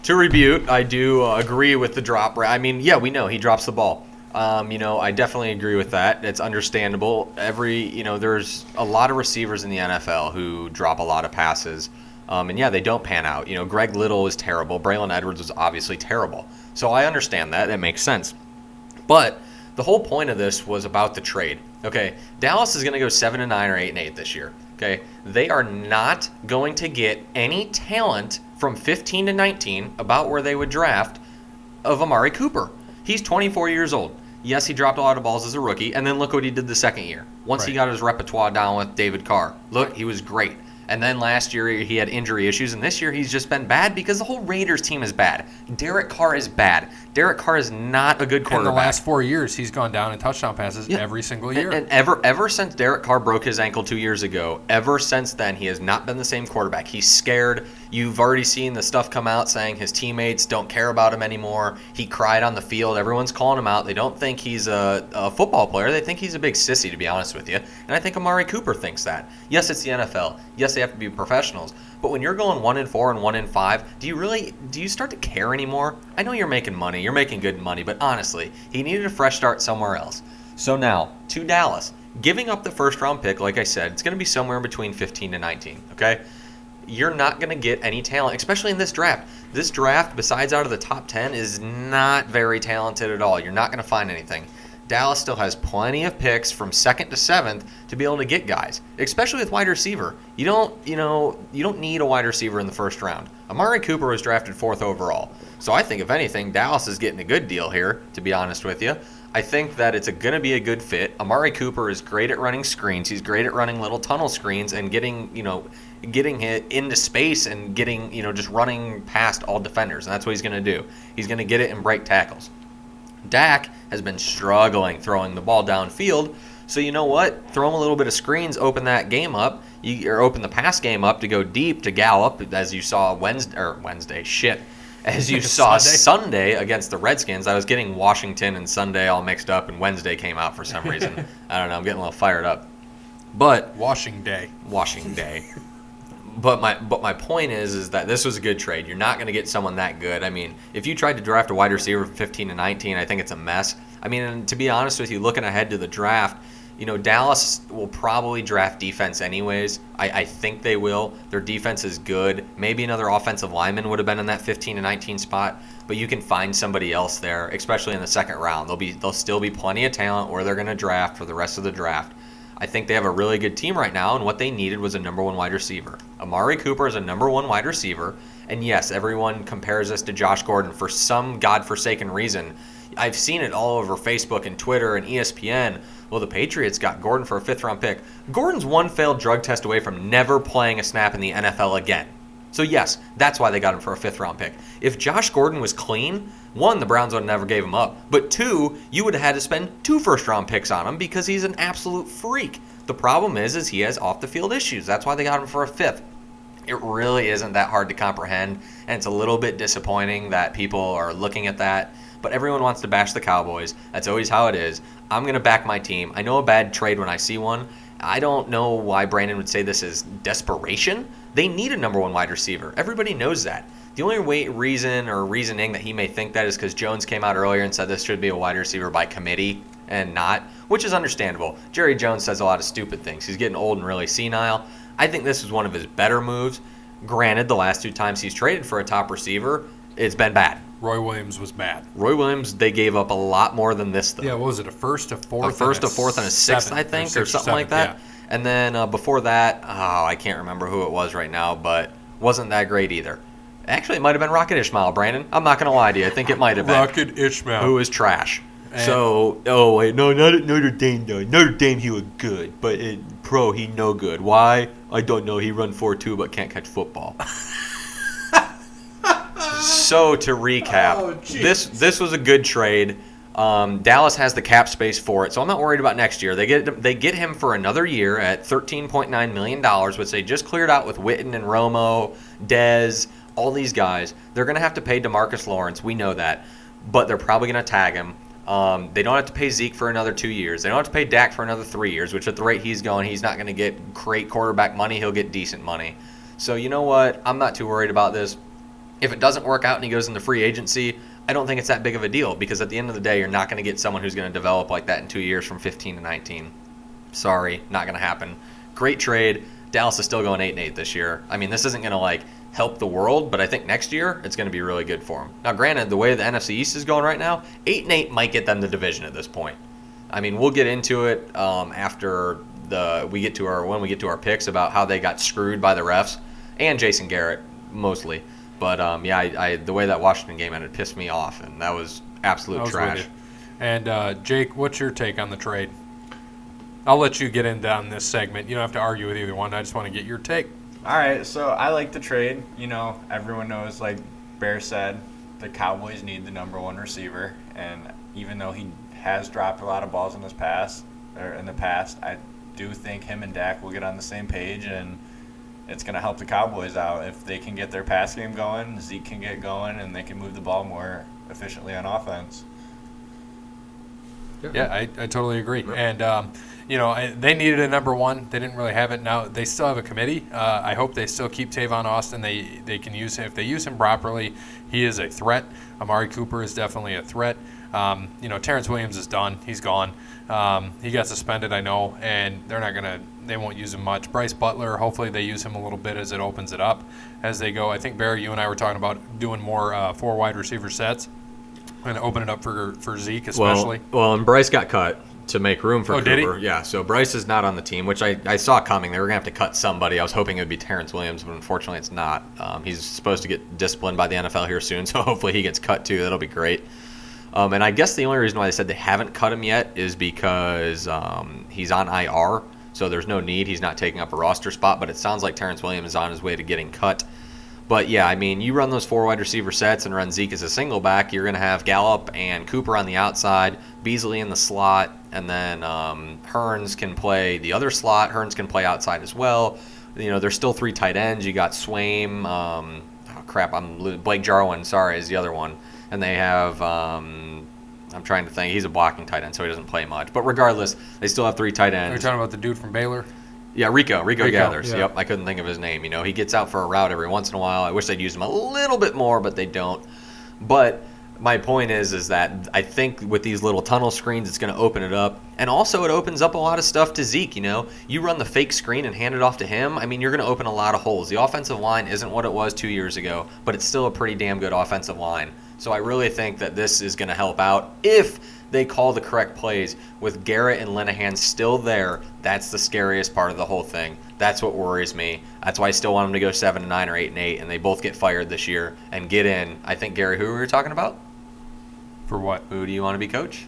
To rebuke, I do uh, agree with the drop. I mean, yeah, we know he drops the ball. Um, you know, I definitely agree with that. It's understandable. Every, you know, there's a lot of receivers in the NFL who drop a lot of passes. Um, and yeah, they don't pan out. You know, Greg Little is terrible. Braylon Edwards was obviously terrible. So I understand that. That makes sense. But the whole point of this was about the trade. Okay, Dallas is going to go seven and nine or eight and eight this year. Okay, they are not going to get any talent from 15 to 19 about where they would draft of Amari Cooper. He's 24 years old. Yes, he dropped a lot of balls as a rookie, and then look what he did the second year. Once he got his repertoire down with David Carr, look, he was great. And then last year he had injury issues, and this year he's just been bad because the whole Raiders team is bad. Derek Carr is bad. Derek Carr is not a good quarterback. In the last four years, he's gone down in touchdown passes Yeah. every single year. And, and ever ever since Derek Carr broke his ankle two years ago, ever since then he has not been the same quarterback. He's scared. You've already seen the stuff come out saying his teammates don't care about him anymore. He cried on the field. Everyone's calling him out. They don't think he's a, a football player. They think he's a big sissy, to be honest with you. And I think Amari Cooper thinks that. Yes, it's the NFL. Yes, they have to be professionals. But when you're going one in four and one in five, do you really do you start to care anymore? I know you're making money. You're making good money, but honestly, he needed a fresh start somewhere else. So now to Dallas, giving up the first round pick, like I said, it's going to be somewhere between 15 to 19. Okay, you're not going to get any talent, especially in this draft. This draft, besides out of the top 10, is not very talented at all. You're not going to find anything. Dallas still has plenty of picks from second to seventh to be able to get guys, especially with wide receiver. You don't, you know, you don't need a wide receiver in the first round. Amari Cooper was drafted fourth overall, so I think if anything, Dallas is getting a good deal here. To be honest with you, I think that it's going to be a good fit. Amari Cooper is great at running screens. He's great at running little tunnel screens and getting, you know, getting it into space and getting, you know, just running past all defenders. And that's what he's going to do. He's going to get it and break tackles. Dak has been struggling throwing the ball downfield. So you know what? Throw him a little bit of screens, open that game up, you, or open the pass game up to go deep to Gallup, as you saw Wednesday or Wednesday. Shit, as you saw Sunday. Sunday against the Redskins. I was getting Washington and Sunday all mixed up, and Wednesday came out for some reason. I don't know. I'm getting a little fired up. But Washing Day. washing day. But my but my point is is that this was a good trade. You're not going to get someone that good. I mean, if you tried to draft a wide receiver from 15 to 19, I think it's a mess. I mean, and to be honest with you, looking ahead to the draft, you know, Dallas will probably draft defense anyways. I, I think they will. Their defense is good. Maybe another offensive lineman would have been in that 15 to 19 spot, but you can find somebody else there, especially in the second round. There'll be there'll still be plenty of talent where they're going to draft for the rest of the draft. I think they have a really good team right now, and what they needed was a number one wide receiver. Amari Cooper is a number one wide receiver, and yes, everyone compares this to Josh Gordon for some godforsaken reason. I've seen it all over Facebook and Twitter and ESPN. Well, the Patriots got Gordon for a fifth round pick. Gordon's one failed drug test away from never playing a snap in the NFL again. So yes, that's why they got him for a fifth round pick. If Josh Gordon was clean, one, the Browns would have never gave him up. But two, you would have had to spend two first round picks on him because he's an absolute freak. The problem is, is he has off the field issues. That's why they got him for a fifth. It really isn't that hard to comprehend, and it's a little bit disappointing that people are looking at that. But everyone wants to bash the Cowboys. That's always how it is. I'm going to back my team. I know a bad trade when I see one. I don't know why Brandon would say this is desperation. They need a number one wide receiver. Everybody knows that. The only way, reason or reasoning that he may think that is because Jones came out earlier and said this should be a wide receiver by committee and not, which is understandable. Jerry Jones says a lot of stupid things. He's getting old and really senile. I think this is one of his better moves. Granted, the last two times he's traded for a top receiver, it's been bad. Roy Williams was bad. Roy Williams, they gave up a lot more than this, though. Yeah, what was it? A first, a fourth, a and first, a fourth, and a sixth, seventh, I think, or, sixth something like seventh, that. And then uh, before that, oh, I can't remember who it was right now, but wasn't that great either. Actually, it might have been Rocket Ishmael, Brandon. I'm not going to lie to you. I think it might have been. Rocket Ishmael. Who is trash. And- so, oh, wait, no, not Notre Dame, though. Notre Dame, he was good, but in pro, he no good. Why? I don't know. He run four two, but can't catch football. so to recap, Oh, this this was a good trade. Um, Dallas has the cap space for it, so I'm not worried about next year. They get they get him for another year at 13.9 million dollars, which they just cleared out with Witten and Romo, Dez, all these guys. They're going to have to pay Demarcus Lawrence. We know that, but they're probably going to tag him. Um, they don't have to pay Zeke for another two years. They don't have to pay Dak for another three years, which at the rate he's going, he's not going to get great quarterback money. He'll get decent money. So you know what? I'm not too worried about this. If it doesn't work out and he goes into free agency, I don't think it's that big of a deal because at the end of the day, you're not going to get someone who's going to develop like that in two years from 15 to 19. Sorry, not going to happen. Great trade. Dallas is still going 8 and 8 this year. I mean, this isn't going to like help the world, but I think next year it's going to be really good for them. Now, granted, the way the NFC East is going right now, 8 and 8 might get them the division at this point. I mean, we'll get into it um, after the we get to our when we get to our picks about how they got screwed by the refs and Jason Garrett mostly. But um, yeah, I, I, the way that Washington game ended pissed me off, and that was absolute I was trash. And uh, Jake, what's your take on the trade? I'll let you get in down this segment. You don't have to argue with either one. I just want to get your take. All right, so I like the trade. You know, everyone knows, like Bear said, the Cowboys need the number one receiver, and even though he has dropped a lot of balls in his past or in the past, I do think him and Dak will get on the same page, and it's going to help the Cowboys out if they can get their pass game going. Zeke can get going, and they can move the ball more efficiently on offense. Yeah, I, I totally agree. And, um, you know, I, they needed a number one. They didn't really have it. Now, they still have a committee. Uh, I hope they still keep Tavon Austin. They, they can use him. If they use him properly, he is a threat. Amari Cooper is definitely a threat. Um, you know, Terrence Williams is done. He's gone. Um, he got suspended, I know, and they're not going to, they won't use him much. Brice Butler, hopefully they use him a little bit as it opens it up as they go. I think, Barry, you and I were talking about doing more uh, four wide receiver sets and open it up for, for Zeke, especially. Well, well, and Brice got cut to make room for Oh? Cooper. Yeah, so Bryce is not on the team, which I, I saw coming. They were gonna have to cut somebody. I was hoping it would be Terrence Williams, but unfortunately, it's not. Um, he's supposed to get disciplined by the NFL here soon, so hopefully he gets cut too. That'll be great. Um, and I guess the only reason why they said they haven't cut him yet is because um, he's on IR, so there's no need. He's not taking up a roster spot, but it sounds like Terrence Williams is on his way to getting cut. But yeah, I mean, you run those four wide receiver sets and run Zeke as a single back, you're going to have Gallup and Cooper on the outside, Beasley in the slot, and then um, Hurns can play the other slot. Hurns can play outside as well. You know, there's still three tight ends. You got Swaim. Um, oh crap, I'm Blake Jarwin. Sorry, is the other one, and they have. Um, I'm trying to think. He's a blocking tight end, so he doesn't play much. But regardless, they still have three tight Are you ends. talking about the dude from Baylor? Yeah, Rico. Rico, Rico, Gathers. yeah. Yep, I couldn't think of his name. You know, he gets out for a route every once in a while. I wish they'd use him a little bit more, but they don't. But my point is, is that I think with these little tunnel screens, it's going to open it up, and also it opens up a lot of stuff to Zeke. You know, you run the fake screen and hand it off to him. I mean, you're going to open a lot of holes. The offensive line isn't what it was two years ago, but it's still a pretty damn good offensive line. So I really think that this is going to help out if they call the correct plays with Garrett and Linehan still there. That's the scariest part of the whole thing. That's what worries me. That's why I still want them to go seven and nine or eight and eight, and they both get fired this year and get in. I think Gary, who were we talking about? For what? Who do you want to be coach?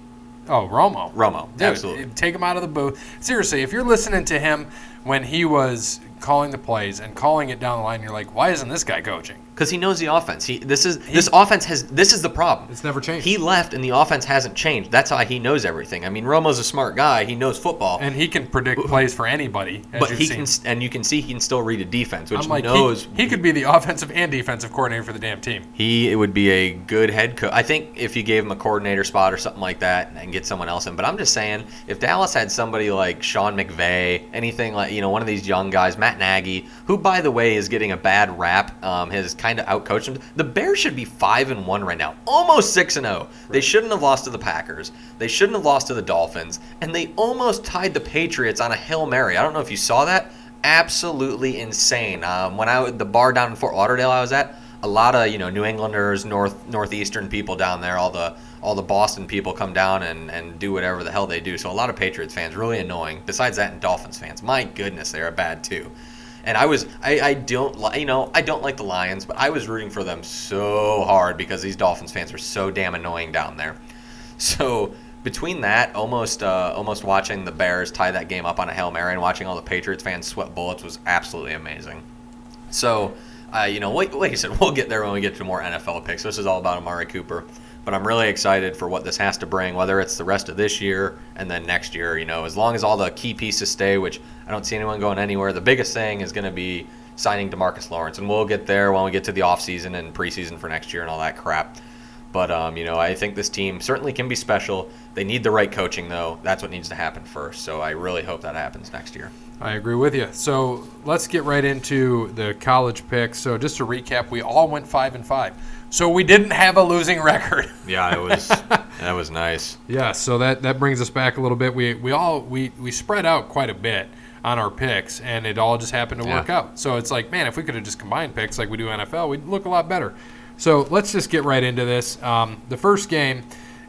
Oh, Romo. Romo, Dude, absolutely. Eh, take him out of the booth. Seriously, if you're listening to him when he was calling the plays and calling it down the line, you're like, why isn't this guy coaching? Because he knows the offense. He this is this offense has this is the problem. It's never changed. He left and the offense hasn't changed. That's why he knows everything. I mean, Romo's a smart guy. He knows football. and he can predict plays for anybody. As but he seen. can, and you can see he can still read a defense, which I'm like, knows he, he could be the offensive and defensive coordinator for the damn team. He it would be a good head coach. I think if you gave him a coordinator spot or something like that and get someone else in. But I'm just saying, if Dallas had somebody like Sean McVay, anything like you know one of these young guys, Matt Nagy, who by the way is getting a bad rap, um, has kind of outcoached them. The Bears should be five and one right now, almost six and zero. They shouldn't have lost to the Packers. They shouldn't have lost to the Dolphins, and they almost tied the Patriots on a hail mary. I don't know if you saw that. Absolutely insane. Um, when I the bar down in Fort Lauderdale I was at, a lot of you know New Englanders, North Northeastern people down there, all the all the Boston people come down and, and do whatever the hell they do. So a lot of Patriots fans really annoying. Besides that, and Dolphins fans, my goodness, they are bad too. And I was I, I don't like you know I don't like the Lions, but I was rooting for them so hard because these Dolphins fans are so damn annoying down there. So between that, almost uh, almost watching the Bears tie that game up on a hail mary and watching all the Patriots fans sweat bullets was absolutely amazing. So, uh, you know, like, like I said, we'll get there when we get to more NFL picks. This is all about Amari Cooper, but I'm really excited for what this has to bring, whether it's the rest of this year and then next year. You know, as long as all the key pieces stay, which I don't see anyone going anywhere. The biggest thing is going to be signing Demarcus Lawrence, and we'll get there when we get to the offseason and preseason for next year and all that crap. But um, you know, I think this team certainly can be special. They need the right coaching, though. That's what needs to happen first. So I really hope that happens next year. I agree with you. So let's get right into the college picks. So just to recap, we all went five and five. So we didn't have a losing record. Yeah, it was that was nice. Yeah, so that, that brings us back a little bit. We we all we, we spread out quite a bit on our picks, and it all just happened to work out. So it's like, man, if we could have just combined picks like we do NFL, we'd look a lot better. So let's just get right into this. Um, the first game,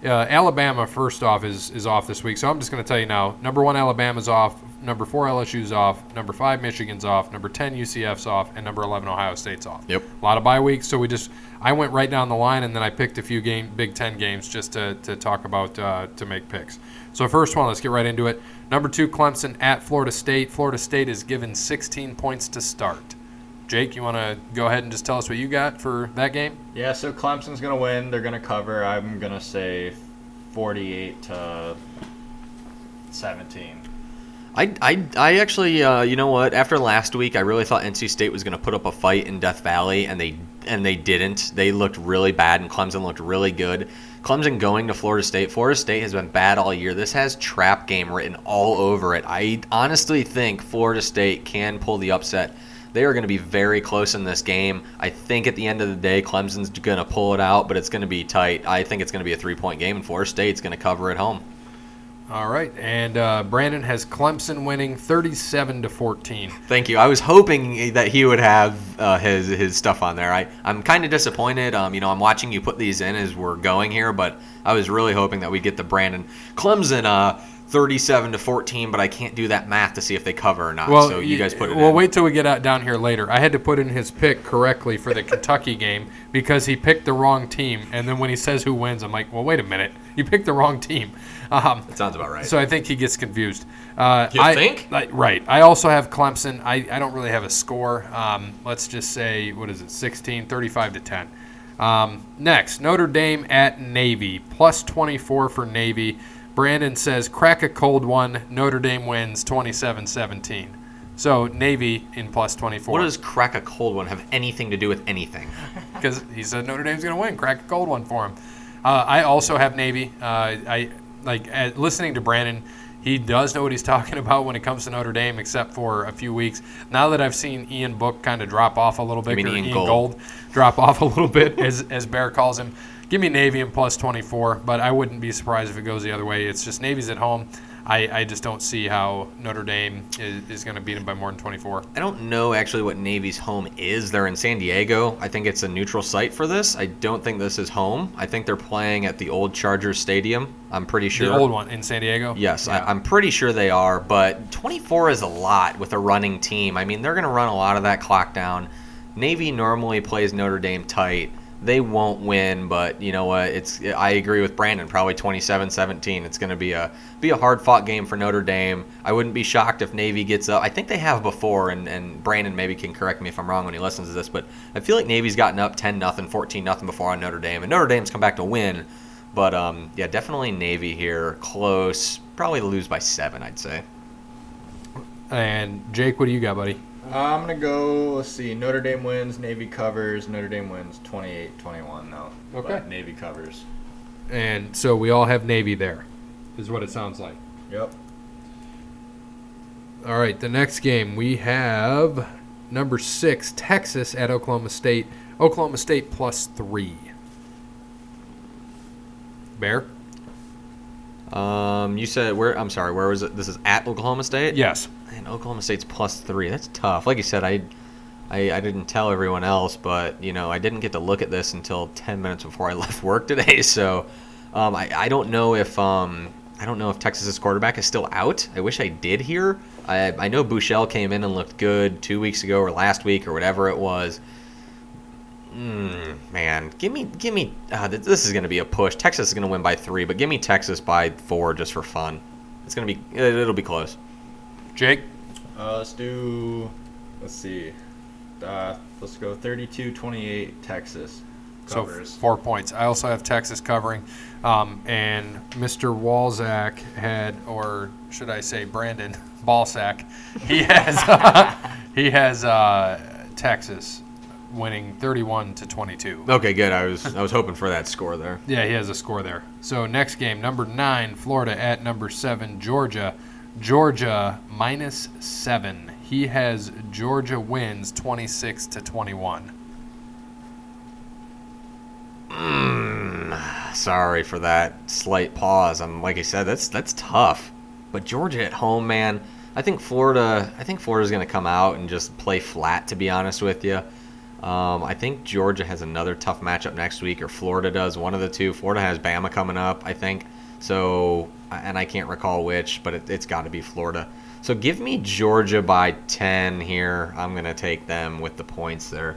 uh, Alabama, first off, is is off this week. So I'm just going to tell you now. Number one, Alabama's off. Number four, LSU's off. Number five, Michigan's off. Number ten, UCF's off, and number eleven, Ohio State's off. Yep. A lot of bye weeks, so we just I went right down the line, and then I picked a few game Big Ten games just to, to talk about uh, to make picks. So first one, let's get right into it. Number two, Clemson at Florida State. Florida State is given 16 points to start. Jake, you want to go ahead and just tell us what you got for that game? Yeah, so Clemson's gonna win. They're gonna cover. I'm gonna say 48 to 17. I, I, I actually, uh, you know what? After last week, I really thought NC State was going to put up a fight in Death Valley, and they and they didn't. They looked really bad, and Clemson looked really good. Clemson going to Florida State. Florida State has been bad all year. This has trap game written all over it. I honestly think Florida State can pull the upset. They are going to be very close in this game. I think at the end of the day, Clemson's going to pull it out, but it's going to be tight. I think it's going to be a three point game, and Florida State's going to cover at home. All right, and uh, Brandon has Clemson winning 37 to 14. Thank you. I was hoping that he would have uh, his his stuff on there. I I'm kind of disappointed. Um, you know, I'm watching you put these in as we're going here, but I was really hoping that we get the Brandon Clemson uh 37 to 14, but I can't do that math to see if they cover or not. so you guys put it Well, in. wait till we get out down here later. I had to put in his pick correctly for the Kentucky game because he picked the wrong team, and then when he says who wins, I'm like, well, wait a minute, you picked the wrong team. Um, That sounds about right. So I think he gets confused. Uh, You I, think? I- right. I also have Clemson. I, I don't really have a score. Um, let's just say, what is it, 16, 35 to 10. Um, next, Notre Dame at Navy, plus 24 for Navy. Brandon says, crack a cold one. Notre Dame wins 27 17. So Navy in plus 24. what does crack a cold one have anything to do with anything? because he said Notre Dame's going to win. Crack a cold one for him. Uh, I also have Navy. Uh, I like uh, listening to Brandon. He does know what he's talking about when it comes to Notre Dame, except for a few weeks. Now that I've seen Ian Book kind of drop off a little bit, or Ian Ian Gold? Gold drop off a little bit, as as Bear calls him. Give me Navy in plus 24, but I wouldn't be surprised if it goes the other way. It's just Navy's at home. I, I just don't see how Notre Dame is, is going to beat them by more than 24. I don't know actually what Navy's home is. They're in San Diego. I think it's a neutral site for this. I don't think this is home. I think they're playing at the old Chargers Stadium. I'm pretty sure. The old one in San Diego? Yes, Yeah. I, I'm pretty sure they are, but 24 is a lot with a running team. I mean, they're going to run a lot of that clock down. Navy normally plays Notre Dame tight. They won't win, but you know what? It's I agree with Brandon. Probably 27-17. It's going to be a be a hard fought game for Notre Dame. I wouldn't be shocked if Navy gets up. I think they have before, and, and Brandon maybe can correct me if I'm wrong when he listens to this, but I feel like Navy's gotten up 10 nothing, 14 nothing before on Notre Dame, and Notre Dame's come back to win. But um, yeah, definitely Navy here, close. Probably lose by seven, I'd say. And Jake, what do you got, buddy? I'm gonna go. Let's see. Notre Dame wins. Navy covers. Notre Dame wins 28-21 though. Okay. But Navy covers. And so we all have Navy there, is what it sounds like. Yep. All right, the next game we have number six, Texas at Oklahoma State. Oklahoma State plus three. Bear? Um, you said where? I'm sorry. Where was it? This is at Oklahoma State. Yes. And Oklahoma State's plus three. That's tough. Like you said, I, I, I didn't tell everyone else, but you know, I didn't get to look at this until ten minutes before I left work today. So, um, I, I don't know if um, I don't know if Texas's quarterback is still out. I wish I did hear. I, I know Buechele came in and looked good two weeks ago or last week or whatever it was. Mm, man, give me, give me. Uh, this is going to be a push. Texas is going to win by three, but give me Texas by four just for fun. It's going to be. It, it'll be close. Jake, Uh, let's do. Let's see. Uh, let's go 32-28 Texas. Covers. So four points. I also have Texas covering, um, and Mr. Walzak had, or should I say, Brandon Balsack, he has he has uh, Texas winning 31 to 22. Okay, good. I was, I was hoping for that score there. Yeah, he has a score there. So next game, number nine, Florida at number seven, Georgia. Georgia minus seven. He has Georgia wins 26 to 21. Mm, sorry for that slight pause. I'm like I said, that's that's tough. But Georgia at home, man. I think Florida. I think Florida's going to come out and just play flat. To be honest with you, um, I think Georgia has another tough matchup next week, or Florida does. One of the two. Florida has Bama coming up, I think. So, and I can't recall which, but it, it's got to be Florida. So give me Georgia by 10 here. I'm going to take them with the points there.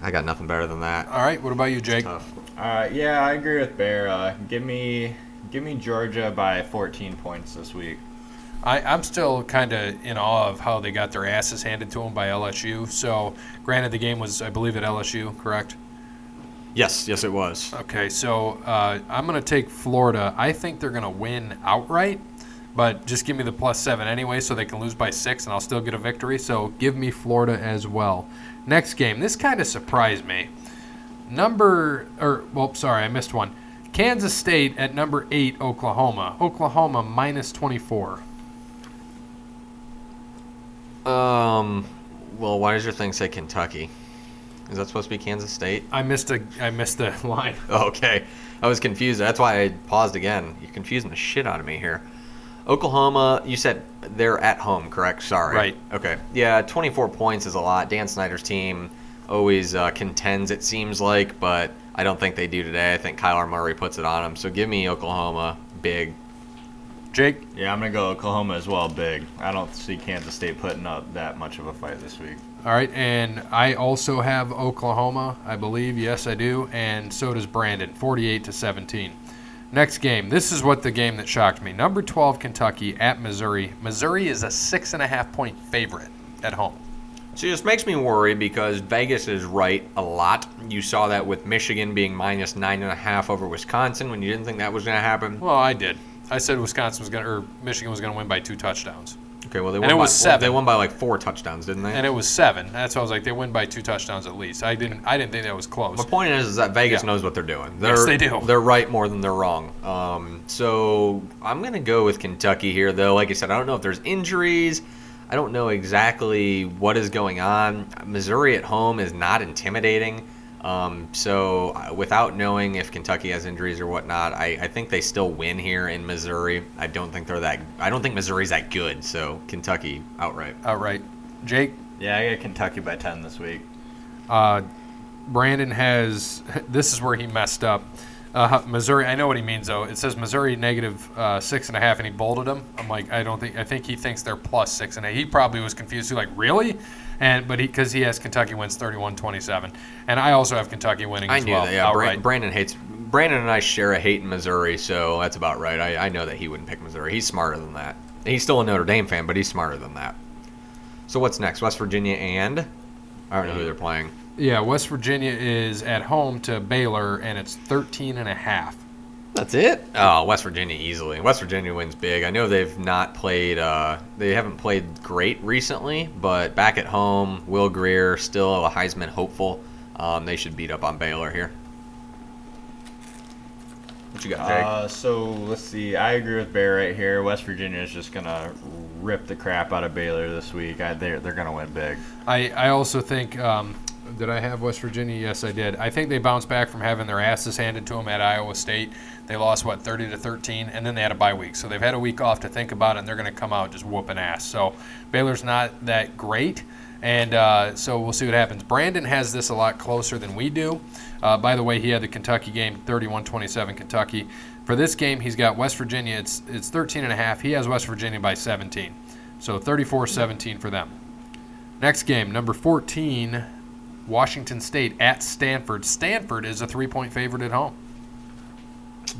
I got nothing better than that. All right, what about you, Jake? Tough. Uh, yeah, I agree with Bear. Uh, give me, give me Georgia by 14 points this week. I, I'm still kind of in awe of how they got their asses handed to them by LSU. So, granted, the game was, I believe, at LSU, correct? Yes, yes, it was. Okay, so uh, I'm going to take Florida. I think they're going to win outright, but just give me the plus seven anyway so they can lose by six and I'll still get a victory. So give me Florida as well. Next game. This kind of surprised me. Number, or, well, sorry, I missed one. Kansas State at number eight, Oklahoma. Oklahoma minus 24. Um, well, why does your thing say Kentucky? Is that supposed to be Kansas State? I missed a, I missed the line. Okay, I was confused. That's why I paused again. You're confusing the shit out of me here. Oklahoma, you said they're at home, correct? Sorry. Right. Okay. Yeah, 24 points is a lot. Dan Snyder's team always uh, contends, it seems like, but I don't think they do today. I think Kyler Murray puts it on them. So give me Oklahoma big. Jake? Yeah, I'm gonna go Oklahoma as well. Big. I don't see Kansas State putting up that much of a fight this week. All right, and I also have Oklahoma, I believe. Yes, I do, and so does Brandon, 48 to 17. Next game. This is what the game that shocked me. Number 12 Kentucky at Missouri. Missouri is a six and a half point favorite at home. So this makes me worry because Vegas is right a lot. You saw that with Michigan being minus nine and a half over Wisconsin when you didn't think that was going to happen. Well, I did. I said Wisconsin was going to, or Michigan was going to win by two touchdowns, Okay, well they won And it by, was seven. They won by like four touchdowns, didn't they? and it was seven. That's why I was like, they win by two touchdowns at least. I didn't, I didn't think that was close. My point is, is that Vegas Yeah. knows what they're doing. They're, Yes, they do. They're right more than they're wrong. Um, so I'm gonna go with Kentucky here, though. Like I said, I don't know if there's injuries. I don't know exactly what is going on. Missouri at home is not intimidating. Um, so uh, without knowing if Kentucky has injuries or whatnot, I, I think they still win here in Missouri. I don't think they're that. I don't think Missouri's that good. So Kentucky outright. Outright. Jake? Yeah, I got Kentucky by 10 this week. Uh, Brandon has. This is where he messed up. Uh, Missouri. I know what he means though. It says Missouri negative uh, six and a half, and he bolded them. I'm like, I don't think. I think he thinks they're plus six and a. He probably was confused. He's like, really? And but he because he has Kentucky wins 31-27, and I also have Kentucky winning I as knew well. that. Yeah, Bra- outright. Brandon hates. Brandon and I share a hate in Missouri, so that's about right. I, I know that he wouldn't pick Missouri. He's smarter than that. He's still a Notre Dame fan, but he's smarter than that. So what's next? West Virginia and I don't know who they're playing. Yeah, West Virginia is at home to Baylor, and it's 13 and a half. That's it. Oh, West Virginia easily. West Virginia wins big. I know they've not played. Uh, they haven't played great recently, but back at home, Will Grier still a Heisman hopeful. Um, they should beat up on Baylor here. What you got, Jake? Uh, so let's see. I agree with Bear right here. West Virginia is just gonna rip the crap out of Baylor this week. I, they're they're gonna win big. I, I also think um, did I have West Virginia? Yes, I did. I think they bounced back from having their asses handed to them at Iowa State. They lost what 30 to 13, and then they had a bye week, so they've had a week off to think about it, and they're going to come out just whooping ass. So Baylor's not that great, and uh, so we'll see what happens. Brandon has this a lot closer than we do. Uh, by the way, he had the Kentucky game 31-27 Kentucky. For this game, he's got West Virginia. It's it's 13 and a half. He has West Virginia by 17, so 34-17 for them. Next game, number 14, Washington State at Stanford. Stanford is a three point favorite at home.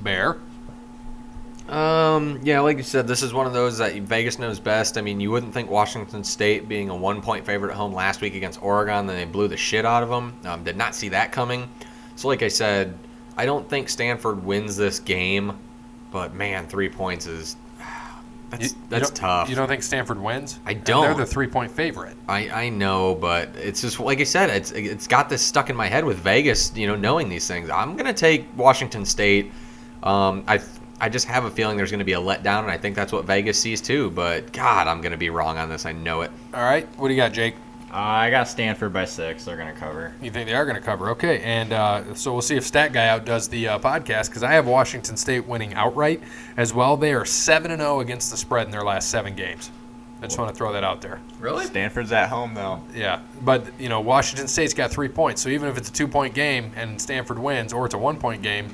Bear. Um, yeah, like you said, this is one of those that Vegas knows best. I mean, you wouldn't think Washington State being a one-point favorite at home last week against Oregon, then they blew the shit out of them. Um, did not see that coming. So, like I said, I don't think Stanford wins this game, but man, three points is that's You- you that's don't- tough. You don't think Stanford wins? I don't. They're the three point favorite. I, I know, but it's just like I said, it's it's got this stuck in my head with Vegas, you know, knowing these things. I'm gonna take Washington State. Um, I I just have a feeling there's gonna be a letdown, and I think that's what Vegas sees too. But God, I'm gonna be wrong on this. I know it. All right. What do you got, Jake? Uh, I got Stanford by six. They're gonna cover. You think they are going to cover? Okay, and uh, so we'll see if Stat Guy outdoes the uh, podcast because I have Washington State winning outright as well. They are seven and zero against the spread in their last seven games. I just want to throw that out there. Really? Stanford's at home though. Yeah, but you know Washington State's got three points, so even if it's a two point game and Stanford wins, or it's a one point game,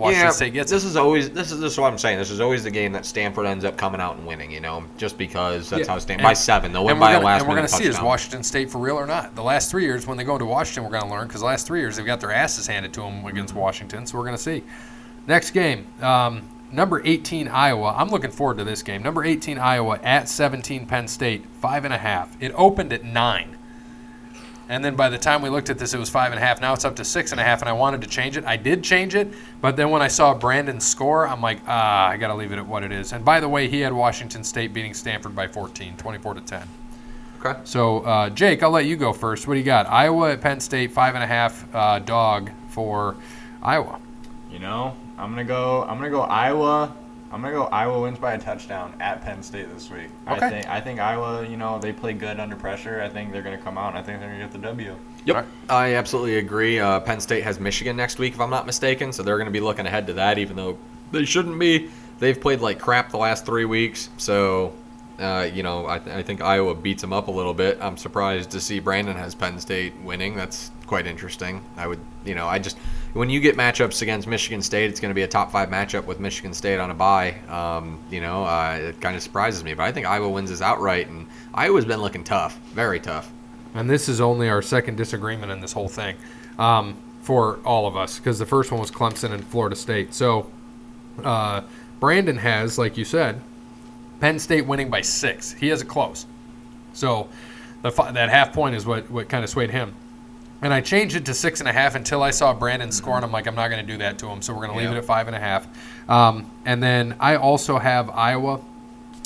Washington yeah, State gets this is always this is this is what I'm saying. This is always the game that Stanford ends up coming out and winning. You know, just because that's Yeah, how Stanford by seven. They'll win by gonna, a last and we're minute gonna see is. Washington State for real or not. The last three years when they go into Washington, we're gonna learn because the last three years they've got their asses handed to them against Washington. So we're gonna see. Next game, um, number 18 Iowa. I'm looking forward to this game. Number 18 Iowa at 17 Penn State, five and a half. It opened at nine. And then by the time we looked at this, it was five and a half. Now it's up to six and a half, and I wanted to change it. I did change it, but then when I saw Brandon's score, I'm like, ah, I got to leave it at what it is. And by the way, he had Washington State beating Stanford by 14, 24 to 10. Okay. So, uh, Jake, I'll let you go first. What do you got? Iowa at Penn State, five and a half uh, dog for Iowa. You know, I'm gonna go. I'm gonna go Iowa. I'm gonna go Iowa wins by a touchdown at Penn State this week. Okay. I think I think Iowa. You know, they play good under pressure. I think they're gonna come out. and I think they're gonna get the W. Yep, Alright. I absolutely agree. Uh, Penn State has Michigan next week, if I'm not mistaken, so they're going to be looking ahead to that, even though they shouldn't be. They've played like crap the last three weeks, so uh, you know I, th- I think Iowa beats them up a little bit. I'm surprised to see Brandon has Penn State winning. That's quite interesting. I would, you know, I just when you get matchups against Michigan State, it's going to be a top five matchup with Michigan State on a bye. Um, you know, uh, it kind of surprises me, but I think Iowa wins this outright, and Iowa's been looking tough, very tough. And this is only our second disagreement in this whole thing um, for all of us because the first one was Clemson and Florida State. So uh, Brandon has, like you said, Penn State winning by six. He has it close. So the, that half point is what, what kind of swayed him. And I changed it to six and a half until I saw Brandon score, and I'm like, I'm not going to do that to him. So we're going to leave it at five and a half. Um, and then I also have Iowa.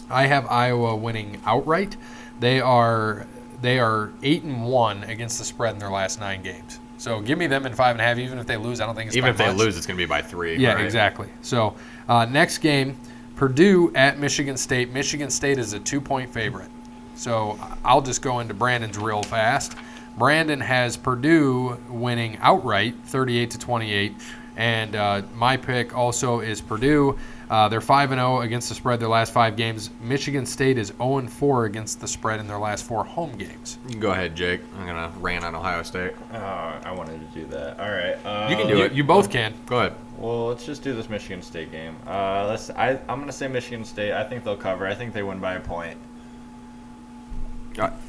I have Iowa winning outright. They are they are eight and one against the spread in their last nine games. So give me them in five and a half. Even if they lose, I don't think it's Even if they lose, it's going to be by three. Yeah, right? exactly. So uh, next game, Purdue at Michigan State. Michigan State is a two-point favorite. So I'll just go into Brandon's real fast. Brandon has Purdue winning outright, 38 to 28, and uh, my pick also is Purdue. Uh, they're 5 and 0 against the spread their last five games. Michigan State is 0 and 4 against the spread in their last four home games. Go ahead, Jake. I'm going to rant on Ohio State. Oh, I wanted to do that. All right. Uh, You can do You, it. you both can. Go ahead. Well, let's just do this Michigan State game. Uh, let's. I, I'm gonna say Michigan State. I think they'll cover. I think they win by a point.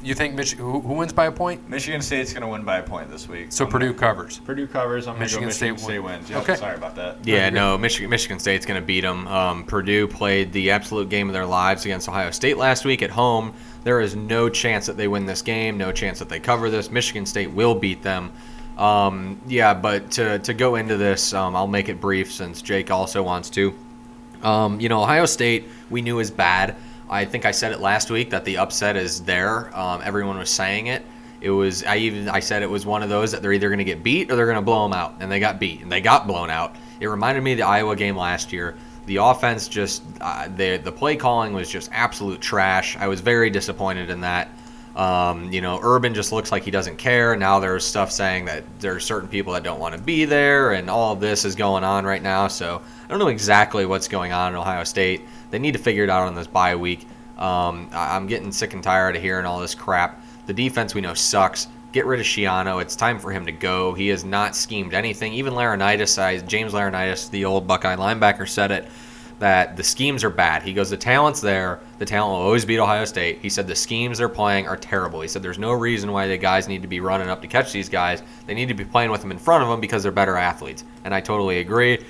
You think Mich- who, who wins by a point? Michigan State's gonna win by a point this week. So I'm Purdue gonna- covers. Purdue covers. I'm Michigan gonna go Michigan State State, win. wins. Yep, Okay. Sorry about that. Yeah, no, Michigan Michigan State's going to beat them. Um, Purdue played the absolute game of their lives against Ohio State last week at home. There is no chance that they win this game. No chance that they cover this. Michigan State will beat them. Um, yeah, but to, to go into this, um, I'll make it brief since Jake also wants to. Um, you know, Ohio State we knew is bad. I think I said it last week that the upset is there. Um, everyone was saying it. It was I even I said it was one of those that they're either going to get beat or they're going to blow them out, and they got beat and they got blown out. It reminded me of the Iowa game last year. The offense just uh, the the play calling was just absolute trash. I was very disappointed in that. Um, you know, Urban just looks like he doesn't care. Now there's stuff saying that there are certain people that don't want to be there, and all of this is going on right now. So I don't know exactly what's going on in Ohio State. They need to figure it out on this bye week. Um, I'm getting sick and tired of hearing all this crap. The defense we know sucks. Get rid of Schiano. It's time for him to go. He has not schemed anything. Even Laurinaitis, I, James Laurinaitis, the old Buckeye linebacker, said it. that the schemes are bad. He goes, the talent's there. The talent will always beat Ohio State. He said the schemes they're playing are terrible. He said there's no reason why the guys need to be running up to catch these guys. They need to be playing with them in front of them because they're better athletes. And I totally agree.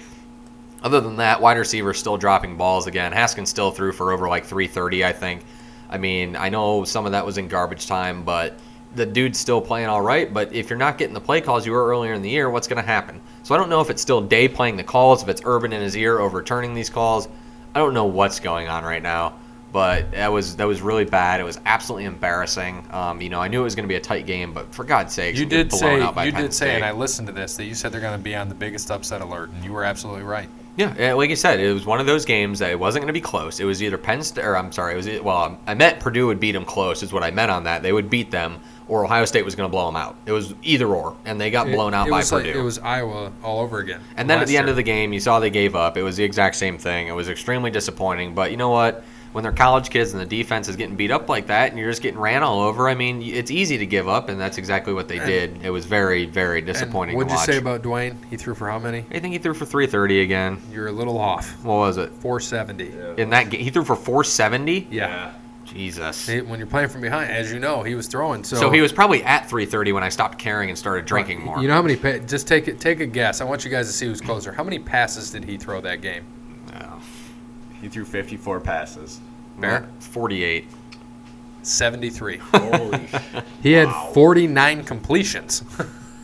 Other than that, wide receiver still dropping balls again. Haskins still threw for over like 330, I think. I mean, I know some of that was in garbage time, but the dude's still playing all right. But if you're not getting the play calls you were earlier in the year, what's going to happen? So I don't know if it's still Day playing the calls, if it's Urban in his ear overturning these calls. I don't know what's going on right now, but that was that was really bad. It was absolutely embarrassing. Um, you know, I knew it was going to be a tight game, but for God's sake, You did blown say out by you Penn did say, and I listened to this that you said they're going to be on the biggest upset alert, and you were absolutely right. Yeah, like you said, it was one of those games that it wasn't going to be close. It was either Penn State, or I'm sorry, it was well, I meant Purdue would beat them close, is what I meant on that. They would beat them, or Ohio State was going to blow them out. It was either or, and they got blown out by was Purdue. It was Iowa all over again. and then at the end of the game, you saw they gave up. It was the exact same thing. It was extremely disappointing. But you know what? When they're college kids and the defense is getting beat up like that, and you're just getting ran all over, I mean, it's easy to give up, and that's exactly what they did. It was very, very And disappointing. What'd to you say about Dwayne? He threw for how many? I think he threw for 330 again. You're a little off. What was it? 470. In that game, he threw for 470. Yeah. Jesus. When you're playing from behind, as you know, he was throwing. So, So he was probably at 330 when I stopped caring and started drinking more. You know how many? Pa- just take it. Take a guess. I want you guys to see who's closer. How many passes did he throw that game? He threw 54 passes. Bear? 48. 73. Holy He had Wow. 49 completions.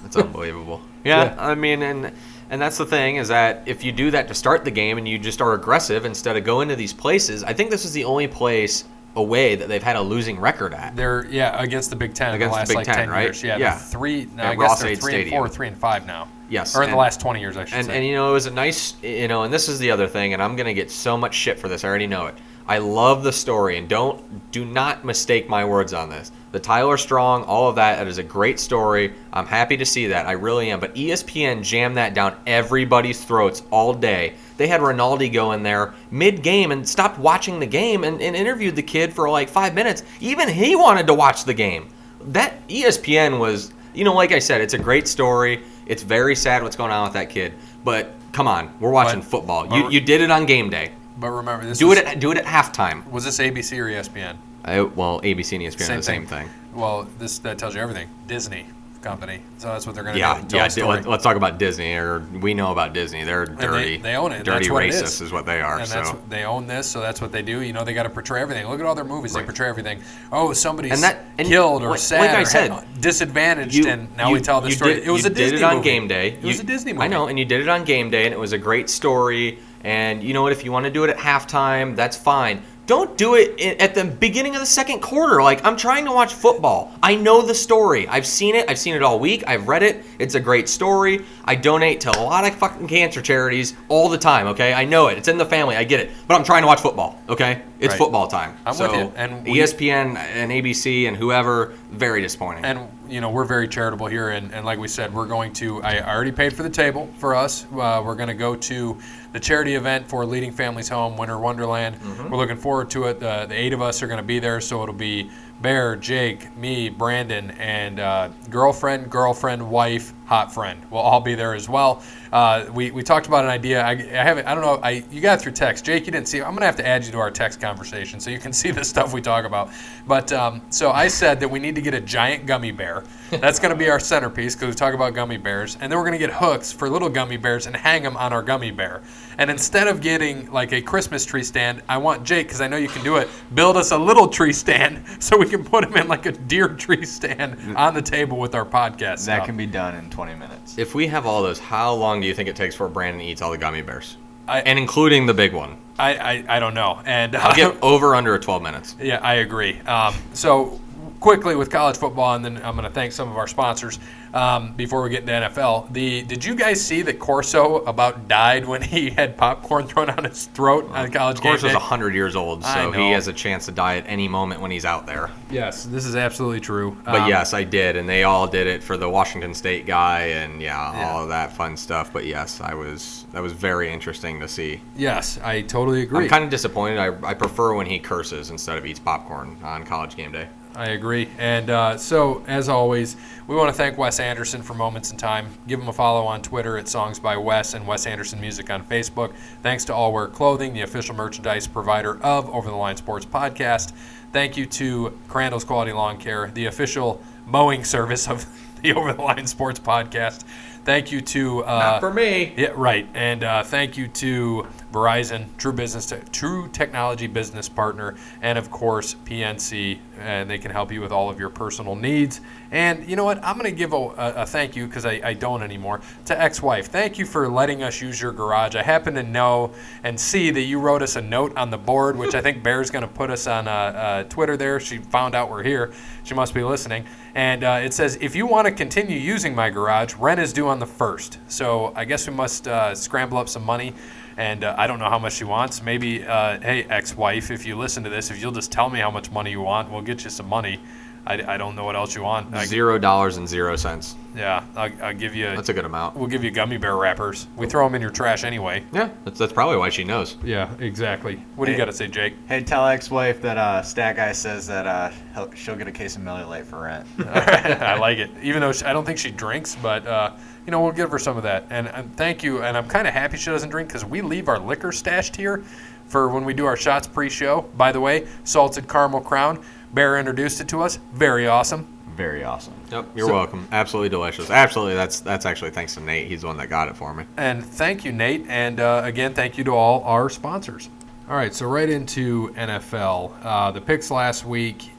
That's unbelievable. Yeah, Yeah. I mean, and and that's the thing is that if you do that to start the game and you just are aggressive instead of going to these places, I think this is the only place away that they've had a losing record at. They're yeah against the Big Ten in the Against the last Big like Ten, 10 right? years. Yeah, Yeah. three. No, I guess they're three and four, three and five now. Yes, or in the last 20 years, I should And, say. and you know, it was a nice, you know, and this is the other thing, and I'm gonna get so much shit for this. I already know it. I love the story, and don't do not mistake my words on this. The Tyler Strong, all of that, that is a great story. I'm happy to see that. I really am. But ESPN jammed that down everybody's throats all day. They had Rinaldi go in there mid game and stopped watching the game and, and interviewed the kid for like five minutes. Even he wanted to watch the game. That ESPN was, you know, like I said, it's a great story. It's very sad what's going on with that kid. But come on, we're watching But- football. You, you did it on game day. But remember, this Do it at, do it at halftime. Was this ABC or ESPN? I, well, ABC and ESPN are the same thing. Well, this that tells you everything. Disney company. So that's what they're going to Yeah, do. Yeah. a. Let, us talk about Disney. Or we know about Disney. They're dirty. they own it, Dirty that's what it racists is. is. what they are. and so that's they own this, so that's what they do. You know, they got to portray everything. Look at all their movies; they portray everything. Oh, somebody's And that- and killed or like- sad like I said, disadvantaged, you, and now you- we tell the story. Did, it was you a Disney did it on movie. game day. It was a Disney movie. I know, and you did it on game day, and it was a great story. And you know what? If you want to do it at halftime, that's fine. Don't do it at the beginning of the second quarter. Like I'm trying to watch football. I know the story. I've seen it. I've seen it all week. I've read it. It's a great story. I donate to a lot of fucking cancer charities all the time. Okay, I know it. It's in the family. I get it. But I'm trying to watch football. Okay, it's Right. football time. I'm so with you. And we- ESPN and ABC and whoever, very disappointing. and you know we're very charitable here and, and like we said we're going to i already paid for the table for us uh, we're going to go to the charity event for leading families home winter wonderland we're looking forward to it uh, the eight of us are going to be there so it'll be bear jake me brandon and uh, girlfriend girlfriend wife hot friend. We'll all be there as well. Uh, we, we talked about an idea. I, I haven't i don't know i you got through text. Jake you didn't see i'm to have to add you to our text conversation so you can see the stuff we talk about. But um, so i said that we need to get a giant gummy bear. That's to be our centerpiece because we talk about gummy bears. And then we're to get hooks for little gummy bears and hang them on our gummy bear and instead of getting like a christmas tree stand i want jake because i know you can do it build us a little tree stand so we can put him in like a deer tree stand on the table with our podcast That stuff. can be done in 20 minutes. If we have all those, how long do you think it takes before Brandon eats all the gummy bears? I- and including the big one. I, I, I don't know and I'll get over under 12 minutes. Yeah, I agree. Um, so quickly with college football, and then I'm going to thank some of our sponsors um, before we get into NFL. The did you guys see that Corso about died when he had popcorn thrown on his throat on college game was day? 100 years old, so he has a chance to die at any moment when he's out there. Yes, this is absolutely true. But Um, yes, I did, and they all did it for the Washington State guy, and yeah, Yeah. all of that fun stuff. But yes, I was that was very interesting to see. yes, I totally agree. I'm kind of disappointed. I, I prefer when he curses instead of eats popcorn on college game day. I agree. And uh, so, as always, we want to thank Wes Anderson for Moments in Time. Give him a follow on Twitter at Songs by Wes and Wes Anderson Music on Facebook. Thanks to All Wear Clothing, the official merchandise provider of Over the Line Sports Podcast. Thank you to Crandall's Quality Lawn Care, the official mowing service of the Over the Line Sports Podcast. Thank you to uh, Not for me. yeah, right. And uh, thank you to Verizon, True Business, te- True Technology Business Partner, and of course PNC. And they can help you with all of your personal needs. And you know what? I'm going to give a, a, a thank you because I, I don't anymore to ex-wife. Thank you for letting us use your garage. I happen to know and see that you wrote us a note on the board, which I think Bear's going to put us on uh, uh, Twitter. There, she found out we're here. She must be listening. And uh, it says, if you want to continue using my garage, rent is due on the first. So I guess we must uh, scramble up some money. And uh, I don't know how much she wants. Maybe, uh, hey, ex wife, if you listen to this, if you'll just tell me how much money you want, we'll get you some money. I, I don't know what else you want. I, Zero dollars and zero cents. yeah, I'll, I'll give you. That's a good amount. we'll give you gummy bear wrappers. We throw them in your trash anyway. Yeah, that's, that's probably why she knows. Yeah, exactly. What do you Hey. got to say, Jake? Hey, tell ex-wife that uh, Stat Guy says that uh, he'll, she'll get a case of Miller Lite for rent. I like it. Even though she, I don't think she drinks, but uh, you know we'll give her some of that. And, and thank you. And I'm kind of happy she doesn't drink because we leave our liquor stashed here for when we do our shots pre-show. By the way, salted caramel crown. Bear introduced it to us. Very awesome. Very awesome. Yep, you're So- welcome. Absolutely delicious. Absolutely, that's that's actually thanks to Nate. He's the one that got it for me. And thank you, Nate. And uh, again, thank you to all our sponsors. All right, so right into NFL. Uh, the picks last week,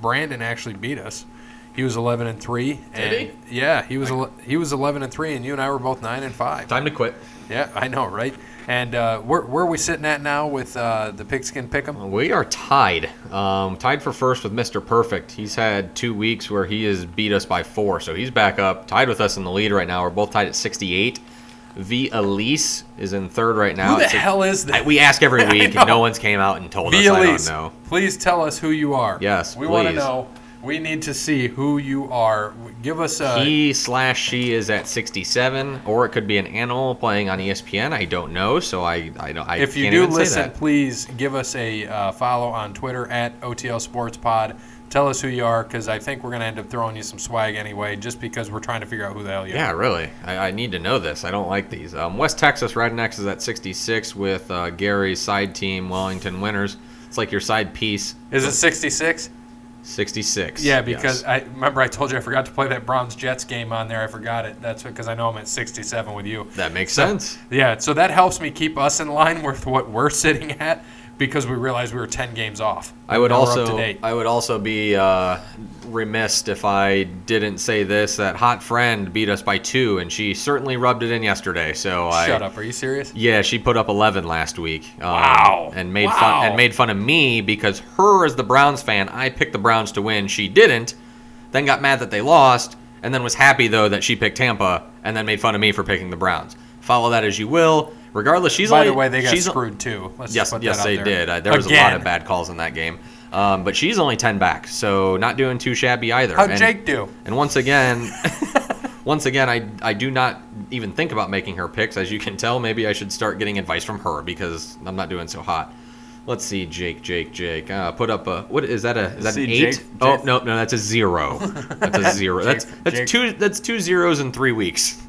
Brandon actually beat us. He was 11 and three. And Did Yeah, he was ele- he was 11 and three, and you and I were both nine and five. Time to quit. Yeah, I know, right? And uh, where, where are we sitting at now with uh, the pigskin pick'em? We are tied. Um, tied for first with Mr. Perfect. He's had two weeks where he has beat us by four, so he's back up, tied with us in the lead right now. We're both tied at 68. V Elise is in third right now. Who the at six- hell is I- that? we ask every I week, know. and no one's came out and told us. I Elise, don't know. please tell us who you are. Yes, we want to please. know. We need to see who you are. Give us a. he slash she is at 67, or it could be an animal playing on ESPN. I don't know, so I I don't. I if you do listen, please give us a uh, follow on Twitter at OTL Sports Pod. Tell us who you are, because I think we're going to end up throwing you some swag anyway, just because we're trying to figure out who the hell you Yeah, are. Yeah, really. I, I need to know this. I don't like these. Um, West Texas Rednecks is at 66 with uh, Gary's side team, Wellington Winners. It's like your side piece. Is it 66? 66. Yeah, because yes. I remember I told you I forgot to play that Browns Jets game on there. I forgot it. That's because I know I'm at 67 with you. that makes sense. Yeah, so that helps me keep us in line with what we're sitting at because we realized we were 10 games off. I would Now we're up to also. I would also be uh, remiss if I didn't say this that hot friend beat us by two, and she certainly rubbed it in yesterday. So I Shut up. Are you serious? Yeah, she put up 11 last week. Um, Wow. And made Wow. fun and made fun of me because her as the Browns fan, I picked the Browns to win. She didn't. Then got mad that they lost, and then was happy though that she picked Tampa, and then made fun of me for picking the Browns. Follow that as you will. Regardless, she's By only, the way, they got she's, screwed too. Let's Yes, yes, they there. did. Uh, there was a lot of bad calls in that game. Um, but she's only 10 back, so not doing too shabby either. How'd And- Jake do? and once again, once again, I, I do not even think about making her picks. As you can tell, maybe I should start getting advice from her because I'm not doing so hot. Let's see, Jake, Jake, Jake. Uh, put up a what is that a is that See, an eight? Jake- oh no, no, that's a zero. That's a zero. that's Jake- that's Jake- two that's two zeros in three weeks.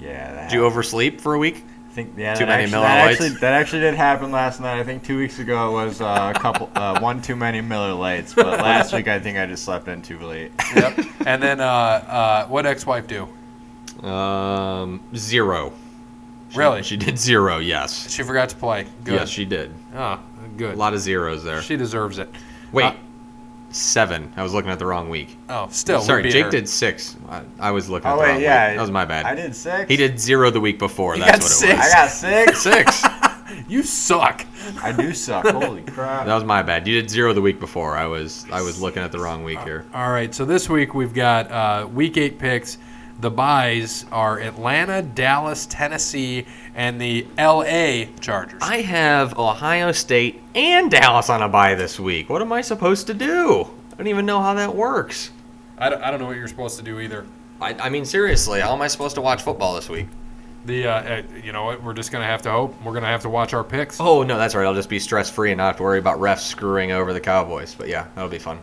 Yeah. That Did you oversleep for a week? I think yeah, Too that many actually, Miller that Lights? actually that actually did happen last night. I think two weeks ago it was uh, a couple uh, one too many Miller Lites, but last week I think I just slept in too late. Yep. and then uh, uh, what ex-wife do? Um, zero. She- Really? She did zero. Yes. She forgot to play. Good. Yes, she did. Oh, good. A lot of zeros there. She deserves it. Wait, Uh, seven. I was looking at the wrong week. oh, still. we Sorry, Jake her. did six. I, I was looking at Oh the wrong wait, yeah, week. That was my bad. I did six. He did zero the week before. You That's got what it six. I got six. Six. You suck. I do suck. Holy crap. That was my bad. You did zero the week before. I was I was looking at the wrong week here. All right. So this week we've got uh, week eight picks. The byes are Atlanta, Dallas, Tennessee, and the L.A. Chargers. I have Ohio State and Dallas on a bye this week. What am I supposed to do? I don't even know how that works. I don't, I don't know what you're supposed to do either. I, I mean, seriously, how am I supposed to watch football this week? The uh, uh, you know what? We're just gonna have to hope. We're gonna have to watch our picks. Oh no, that's right. I'll just be stress free and not have to worry about refs screwing over the Cowboys. But yeah, that'll be fun.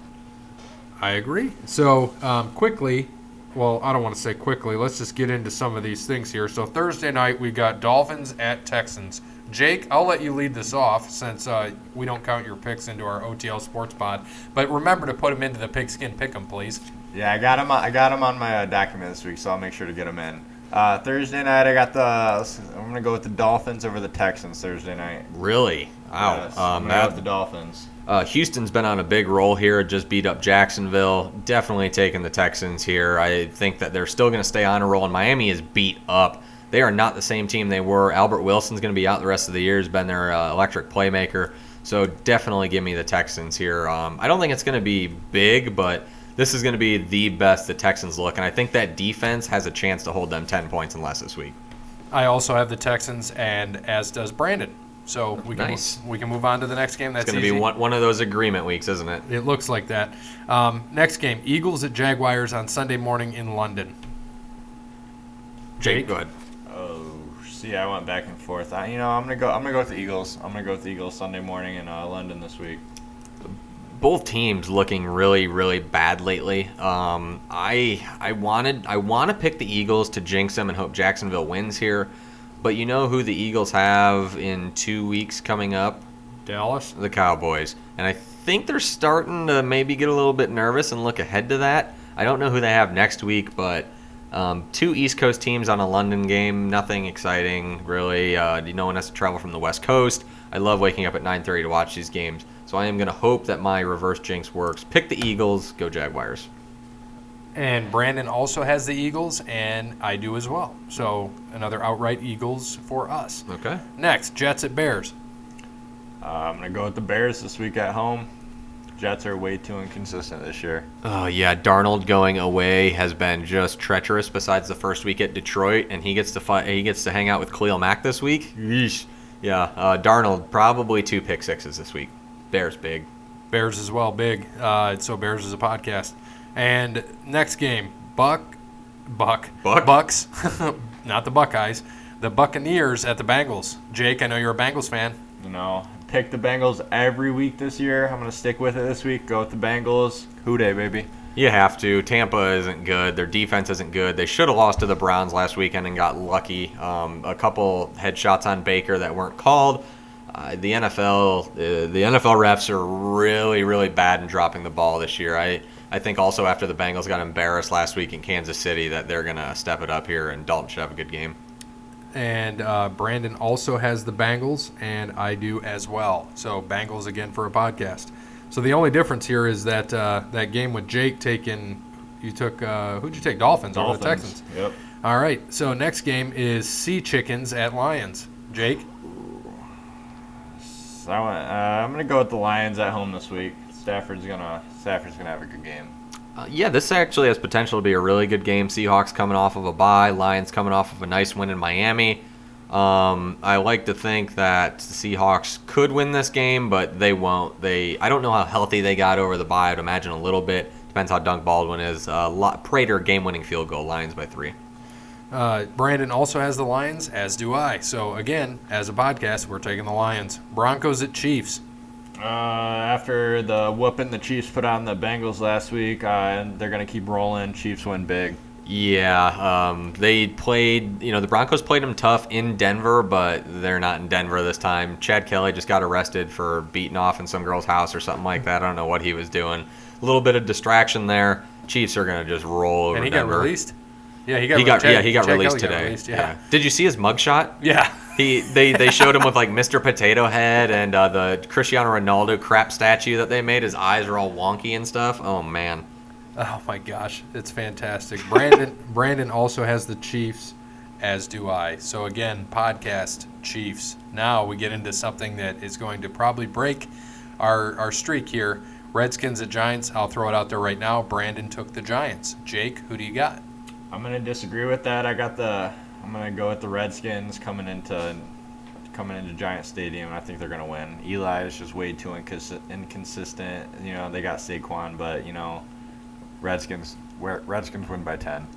I agree. So um, quickly, well, I don't want to say quickly. Let's just get into some of these things here. So Thursday night we got Dolphins at Texans. Jake, I'll let you lead this off since uh, we don't count your picks into our OTL Sports Pod. But remember to put them into the Pigskin Pick'em, please. Yeah, I got him. I got them on my uh, document this week, so I'll make sure to get them in. Uh, Thursday night, I got the. I'm gonna go with the Dolphins over the Texans Thursday night. Really? Wow. Yes, um, I'm gonna go with that, the Dolphins. Uh, Houston's been on a big roll here. Just beat up Jacksonville. Definitely taking the Texans here. I think that they're still going to stay on a roll. And Miami is beat up. They are not the same team they were. Albert Wilson's going to be out the rest of the year. He's been their uh, electric playmaker. So definitely give me the Texans here. Um, I don't think it's going to be big, but this is going to be the best the Texans look. And I think that defense has a chance to hold them 10 points and less this week. I also have the Texans, and as does Brandon. So we can Nice. we can move on to the next game. That's It's going to be easy. one, one of those agreement weeks, isn't it? It looks like that. Um, next game, Eagles at Jaguars on Sunday morning in London. Jake? Go ahead. Oh, see, I went back and forth. I, you know, I'm gonna go. I'm gonna go with the Eagles. I'm gonna go with the Eagles Sunday morning in uh, London this week. both teams looking really really bad lately. Um, I I wanted I want to pick the Eagles to jinx them and hope Jacksonville wins here, but you know who the Eagles have in two weeks coming up? Dallas. The Cowboys, and I think they're starting to maybe get a little bit nervous and look ahead to that. I don't know who they have next week, but. Um, two East Coast teams on a London game. Nothing exciting, really. Uh, no one has to travel from the West Coast. I love waking up at 9:30 to watch these games. So I am going to hope that my reverse jinx works. Pick the Eagles. Go Jaguars. And Brandon also has the Eagles, and I do as well. So another outright Eagles for us. Okay. Next, Jets at Bears. Uh, I'm gonna go with the Bears this week at home. Jets are way too inconsistent this year. Oh yeah, Darnold going away has been just treacherous. Besides the first week at Detroit, and he gets to fight. He gets to hang out with Khalil Mack this week. Yeesh. Yeah, uh, Darnold probably two pick sixes this week. Bears big. Bears as well, big. Uh, so Bears is a podcast. And next game, Buck, Buck, Buck? Bucks, not the Buckeyes, the Buccaneers at the Bengals. Jake, I know you're a Bengals fan. You know, pick the Bengals every week this year. I'm gonna stick with it this week. Go with the Bengals. Who day, baby? You have to. Tampa isn't good. Their defense isn't good. They should have lost to the Browns last weekend and got lucky. Um, a couple headshots on Baker that weren't called. Uh, the NFL, uh, the NFL refs are really, really bad in dropping the ball this year. I, I think also after the Bengals got embarrassed last week in Kansas City that they're gonna step it up here and Dalton should have a good game. And uh, Brandon also has the Bengals, and I do as well. So Bengals again for a podcast. So the only difference here is that uh, that game with Jake taking, you took uh, who'd you take? Dolphins, over the Texans. Yep. All right. So next game is Sea Chickens at Lions. Jake. So I went, uh, I'm gonna go with the Lions at home this week. Stafford's gonna Stafford's gonna have a good game. Uh, yeah, this actually has potential to be a really good game. Seahawks coming off of a bye, Lions coming off of a nice win in Miami. Um, I like to think that the Seahawks could win this game, but they won't. They I don't know how healthy they got over the bye. I'd imagine a little bit. Depends how Doug Baldwin is. Uh, Lo- Prater game-winning field goal. Lions by three. Uh, Brandon also has the Lions, as do I. So again, as a podcast, we're taking the Lions. Broncos at Chiefs. Uh, after the whooping the Chiefs put on the Bengals last week, uh, and they're gonna keep rolling. Chiefs win big. Yeah, um, they played. You know, the Broncos played them tough in Denver, but they're not in Denver this time. Chad Kelly just got arrested for beating off in some girl's house or something like that. I don't know what he was doing. A little bit of distraction there. Chiefs are gonna just roll over and he Denver. got released. Yeah, he got. He got Chad- yeah he got Chad released Kelly got today. released, yeah. Did you see his mugshot? yeah. He they they showed him with like Mr. Potato Head and uh, the Cristiano Ronaldo crap statue that they made. His eyes are all wonky and stuff. Oh man. Oh my gosh, it's fantastic. Brandon Brandon also has the Chiefs, as do I. So again, podcast Chiefs. Now we get into something that is going to probably break our our streak here. Redskins at Giants. I'll throw it out there right now. Brandon took the Giants. Jake, who do you got? I'm gonna disagree with that. I got the. I'm gonna go with the Redskins coming into coming into Giant Stadium. I think they're gonna win. Eli is just way too incons- inconsistent. You know they got Saquon, but you know Redskins. Redskins win by ten.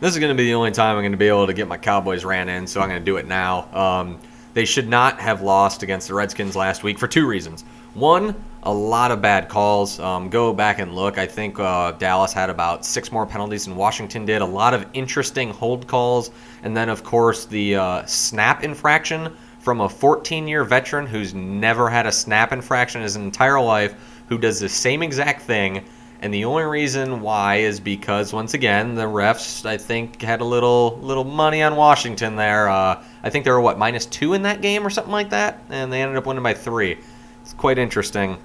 This is to be the only time I'm to be able to get my Cowboys ran in, so I'm to do it now. Um, they should not have lost against the Redskins last week for two reasons. One, a lot of bad calls. Um, go back and look. I think uh, Dallas had about six more penalties than Washington did. A lot of interesting hold calls. And then, of course, the uh, snap infraction from a 14 year veteran who's never had a snap infraction in his entire life, who does the same exact thing. And the only reason why is because once again the refs I think had a little little money on Washington there. Uh, I think they were what minus two in that game or something like that, and they ended up winning by three. It's quite interesting.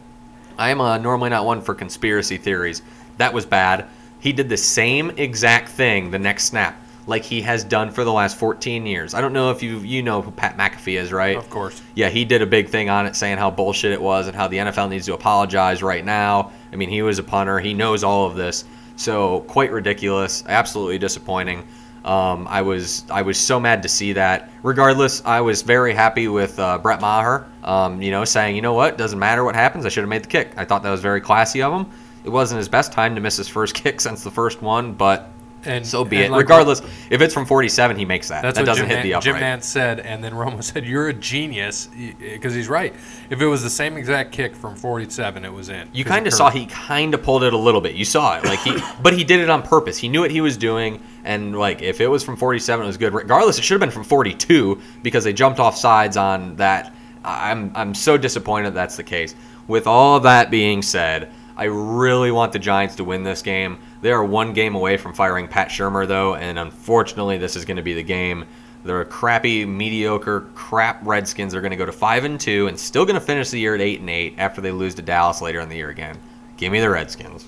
I am uh, normally not one for conspiracy theories. That was bad. He did the same exact thing the next snap, like he has done for the last 14 years. I don't know if you you know who Pat McAfee is, right? Of course. Yeah, he did a big thing on it, saying how bullshit it was and how the NFL needs to apologize right now. I mean, he was a punter. He knows all of this. So quite ridiculous. Absolutely disappointing. Um, I was I was so mad to see that. Regardless, I was very happy with uh, Brett Maher. Um, you know, saying you know what doesn't matter what happens. I should have made the kick. I thought that was very classy of him. It wasn't his best time to miss his first kick since the first one, but And so be and it. like- Regardless, if it's from 47, he makes that. That's that what doesn't Jim, hit Man- the upright. Jim Nantz said, and then Romo said, "You're a genius," because he's right. If it was the same exact kick from 47, it was in. You kind of saw he kind of pulled it a little bit. You saw it, like he, but he did it on purpose. He knew what he was doing, and like if it was from 47, it was good. Regardless, it should have been from 42 because they jumped off sides on that. I'm I'm so disappointed that's the case. With all that being said, I really want the Giants to win this game. They are one game away from firing Pat Shurmur though, and unfortunately, this is going to be the game. They're a crappy, mediocre, crap Redskins They're going to go to five and two, and still going to finish the year at eight and eight after they lose to Dallas later in the year again. Give me the Redskins.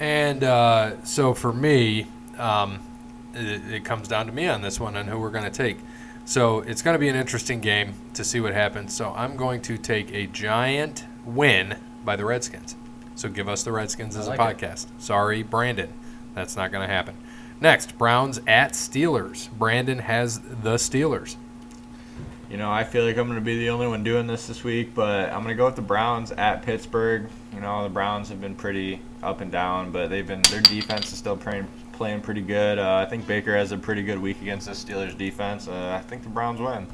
And uh, so for me, um, it, it comes down to me on this one and who we're going to take. So it's going to be an interesting game to see what happens. So I'm going to take a giant win by the Redskins. So give us the Redskins as like a it. podcast. Sorry, Brandon. That's not going to happen. Next, Browns at Steelers. Brandon has the Steelers. You know, I feel like I'm going to be the only one doing this this week, but I'm going to go with the Browns at Pittsburgh. You know, the Browns have been pretty up and down, but they've been their defense is still playing playing pretty good. Uh, I think Baker has a pretty good week against the Steelers defense. Uh, I think the Browns win.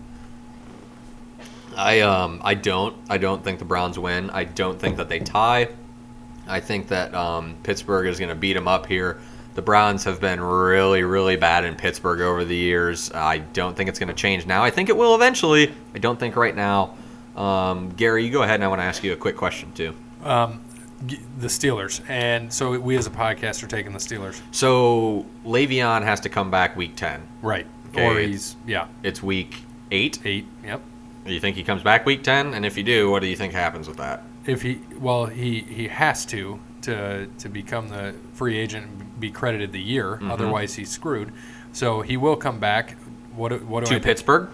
I um I don't I don't think the Browns win. I don't think that they tie. I think that um, Pittsburgh is going to beat them up here. The Browns have been really really bad in Pittsburgh over the years. I don't think it's going to change now. I think it will eventually. I don't think right now. Um, Gary, you go ahead, and I want to ask you a quick question too. G- The Steelers. And so we as a podcast are taking the Steelers. So Le'Veon has to come back week ten. Right. Okay. Or he's, yeah, It's week eight. eight. Yep. Do you think he comes back week ten? And if you do, what do you think happens with that? if he well he he has to to to become the free agent and be credited the year Mm-hmm. otherwise he's screwed so he will come back what what do I To think? Pittsburgh?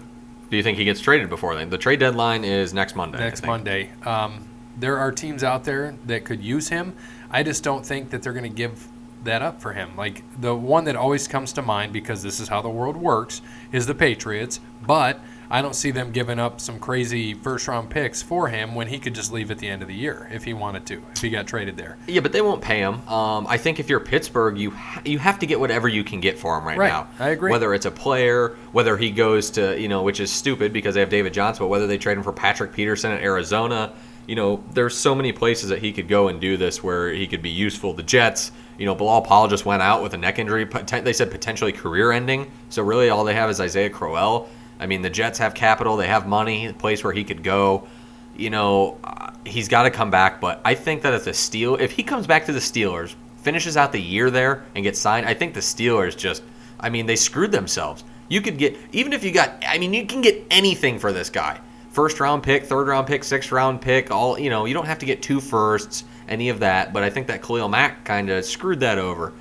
Do you think he gets traded before then? The trade deadline is next Monday. Next. Monday um, there are teams out there that could use him I just don't think that they're going to give that up for him like the one that always comes to mind because this is how the world works is the Patriots but I don't see them giving up some crazy first round picks for him when he could just leave at the end of the year if he wanted to if he got traded there Yeah, but they won't pay him. Um, I think if you're Pittsburgh, you ha- you have to get whatever you can get for him right, Right, now. I agree. Whether it's a player, whether he goes to you know, which is stupid because they have David Johnson, but whether they trade him for Patrick Peterson at Arizona, you know, there's so many places that he could go and do this where he could be useful. The Jets, you know, Bilal Powell just went out with a neck injury. They said potentially career-ending. So really, all they have is Isaiah Crowell. I mean, the Jets have capital, they have money, a place where he could go you know, uh, he's got to come back. But I think that if the Steel, if he comes back to the Steelers, finishes out the year there and gets signed, I think the Steelers just, I mean, they screwed themselves. You could get even if you got, I mean, you can get anything for this guy. First round pick, third round pick, sixth round pick, all you know. You don't have to get two firsts, any of that. But I think that Khalil Mack kind of screwed that over.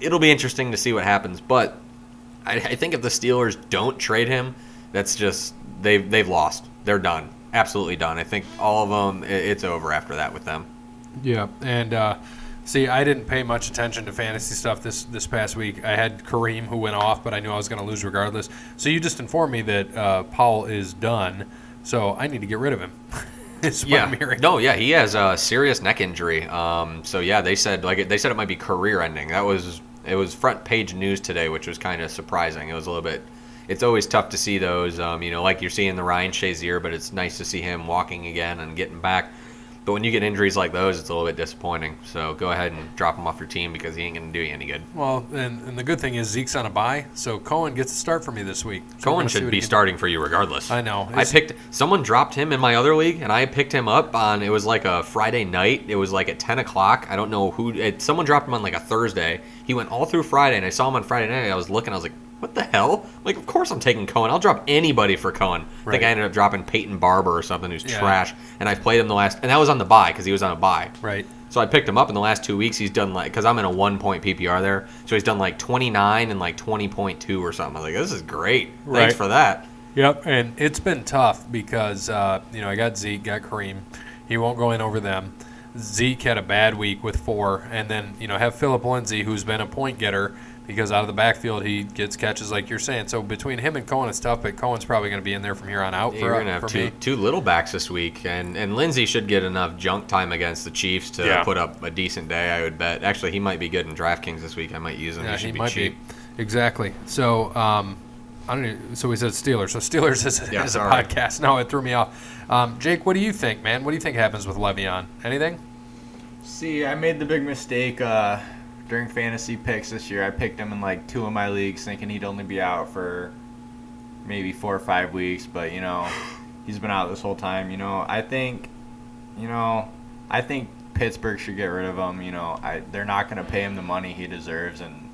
It'll be interesting to see what happens. But I, I think if the Steelers don't trade him, that's just they've they've lost. They're done. Absolutely done. I think all of them. It's over after that with them. Yeah, and uh, see, I didn't pay much attention to fantasy stuff this this past week. I had Kareem who went off, but I knew I was going to lose regardless. So you just informed me that uh, Powell is done, so I need to get rid of him. what No, yeah, he has a serious neck injury. Um, so yeah, they said like they said it might be career ending. That was it was front page news today, which was kind of surprising. It was a little bit it's always tough to see those. Um, you know, like you're seeing the Ryan Shazier, but it's nice to see him walking again and getting back. But when you get injuries like those, it's a little bit disappointing. So go ahead and drop him off your team because he ain't going to do you any good. Well, and, and the good thing is Zeke's on a bye, so Cohen gets a start for me this week. So Cohen should be starting for you regardless. I know. I picked someone dropped him in my other league, and I picked him up on it was like a Friday night. It was like at ten o'clock. I don't know who. It, someone dropped him on like a Thursday. He went all through Friday, and I saw him on Friday night. I was looking. I was like, "What the hell?" Like, of course I'm taking Cohen. I'll drop anybody for Cohen. I think I ended up dropping Peyton Barber or something who's Yeah. trash, and I've played him the last, and that was on the buy because he was on a buy. Right. So I picked him up in the last two weeks. He's done like because I'm in a one point PPR there, so he's done like 29 and like 20.2 or something. I was like, this is great. Thanks Right. for that. Yep, and it's been tough because uh, you know I got Zeke, got Kareem. He won't go in over them. Zeke had a bad week with four, and then you know have Philip Lindsay, who's been a point getter because out of the backfield he gets catches like you're saying. So between him and Cohen, it's tough. But Cohen's probably going to be in there from here on out Yeah, for, You're uh, gonna have two me. two little backs this week, and and Lindsay should get enough junk time against the Chiefs to Yeah. put up a decent day. I would bet. Actually, he might be good in DraftKings this week. I might use him. Yeah, he should he be might cheap. be exactly. So um, I don't. Know, so we said Steelers. So Steelers is, Yeah, is a sorry. podcast. No, it threw me off. Um, Jake, what do you think, man? What do you think happens with Le'Veon? Anything? See, I made the big mistake uh, during fantasy picks this year. I picked him in like two of my leagues, thinking he'd only be out for maybe four or five weeks. But you know, he's been out this whole time. You know, I think, you know, I think Pittsburgh should get rid of him. You know, I they're not going to pay him the money he deserves, and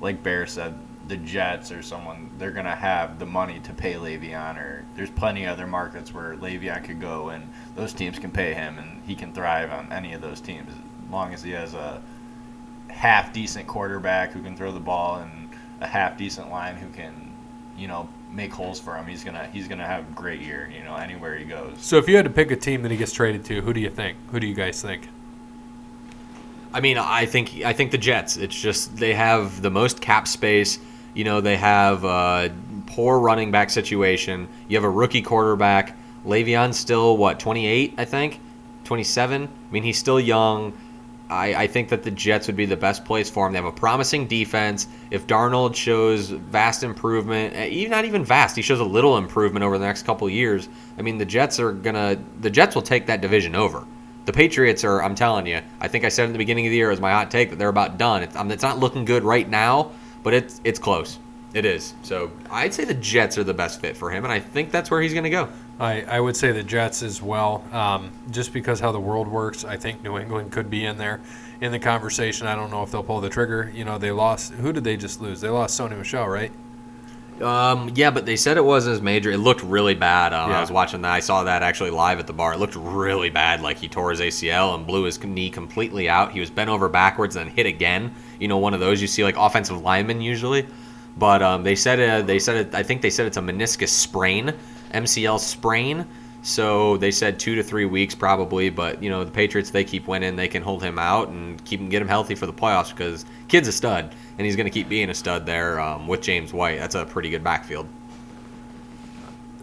like Bear said, the Jets or someone they're going to have the money to pay Le'Veon. Or there's plenty of other markets where Le'Veon could go, and those teams can pay him, and he can thrive on any of those teams as long as he has a half decent quarterback who can throw the ball and a half decent line who can, you know, make holes for him. He's gonna he's gonna have a great year. You know, anywhere he goes. So if you had to pick a team that he gets traded to, who do you think? Who do you guys think? I mean, I think I think the Jets. It's just they have the most cap space. You know, they have a poor running back situation. You have a rookie quarterback. Le'Veon's still what 28, I think, 27. I mean, he's still young. I, I think that the Jets would be the best place for him. They have a promising defense. If Darnold shows vast improvement, eh, even not even vast, he shows a little improvement over the next couple years. I mean, the Jets are gonna the Jets will take that division over. The Patriots are. I'm telling you. I think I said in the beginning of the year as my hot take that they're about done. It's, um, it's not looking good right now, but it's it's close. It is. So I'd say the Jets are the best fit for him, and I think that's where he's going to go. I, I would say the Jets as well, um, just because how the world works. I think New England could be in there in the conversation. I don't know if they'll pull the trigger. You know, they lost. Who did they just lose? They lost Sony Michel, right? Um, yeah, but they said it wasn't as major. It looked really bad. Um, Yeah. I was watching that. I saw that actually live at the bar. It looked really bad. Like he tore his ACL and blew his knee completely out. He was bent over backwards and then hit again. You know, one of those you see like offensive linemen usually. But um, they said it, they said it. I think they said it's a meniscus sprain, MCL sprain. So they said two to three weeks probably. But you know, the Patriots they keep winning. They can hold him out and keep him get him healthy for the playoffs because kid's a stud and he's going to keep being a stud there um, with James White. That's a pretty good backfield.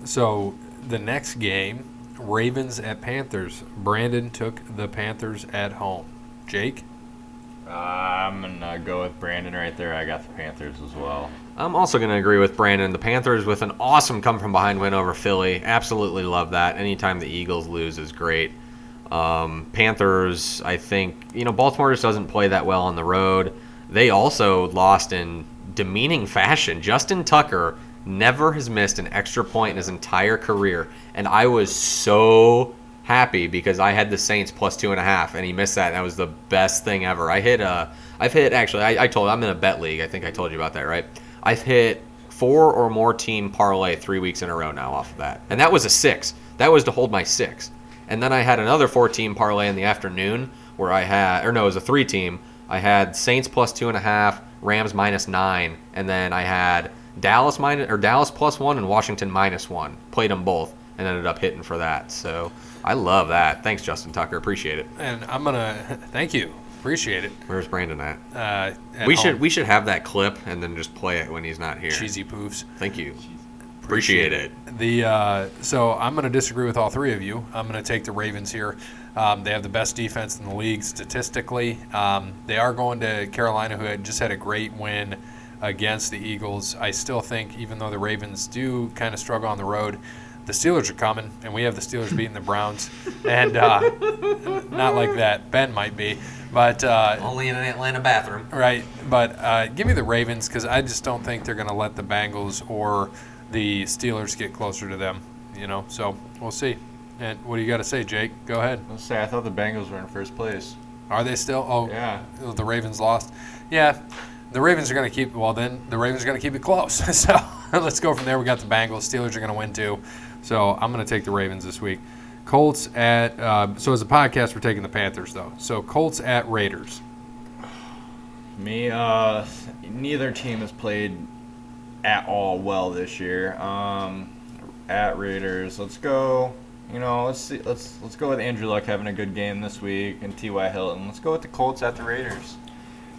So the next game, Ravens at Panthers. Brandon took the Panthers at home. Jake, I'm gonna go with Brandon right there. I got the Panthers as well. I'm also going to agree with Brandon. The Panthers with an awesome come from behind win over Philly. Absolutely love that. Anytime the Eagles lose is great. Um, Panthers, I think, you know, Baltimore just doesn't play that well on the road. They also lost in demeaning fashion. Justin Tucker never has missed an extra point in his entire career. And I was so happy because I had the Saints plus two and a half, and he missed that. And that was the best thing ever. I hit uh, I've hit actually. I, I told I'm in a bet league. I think I told you about that, right? I've hit four or more team parlay three weeks in a row now off of that, and that was a six. That was to hold my six. And then I had another four team parlay in the afternoon where I had, or no, it was a three team. I had Saints plus two and a half, Rams minus nine, and then I had Dallas minus or Dallas plus one and Washington minus one. Played them both and ended up hitting for that. So I love that. Thanks, Justin Tucker. Appreciate it. and I'm gonna thank you. Appreciate it. Where's Brandon at? Uh, at we home. should we should have that clip and then just play it when he's not here. cheesy poofs. Thank you. Appreciate it. The uh, so I'm going to disagree with all three of you. I'm going to take the Ravens here. Um, they have the best defense in the league statistically. Um, they are going to Carolina, who had just had a great win against the Eagles. I still think, even though the Ravens do kind of struggle on the road, the Steelers are coming, and we have the Steelers beating the Browns, and uh, not like that. Ben might be, but uh, Only in an Atlanta bathroom. Right, but uh, give me the Ravens because I just don't think they're going to let the Bengals or the Steelers get closer to them. You know, so we'll see. And what do you got to say, Jake? Go ahead. Let's say I thought the Bengals were in first place. Are they still? Oh, Yeah. the Ravens lost. Yeah, the Ravens are going to keep. Well, then the Ravens are going to keep it close. so let's go from there. We got the Bengals. Steelers are going to win too. So I'm going to take the Ravens this week. Colts at. Uh, so as a podcast, we're taking the Panthers though. So Colts at Raiders. Me, uh, neither team has played at all well this year. Um, at Raiders, let's go. You know, let's see. Let's let's go with Andrew Luck having a good game this week and T.Y. Hilton. Let's go with the Colts at the Raiders.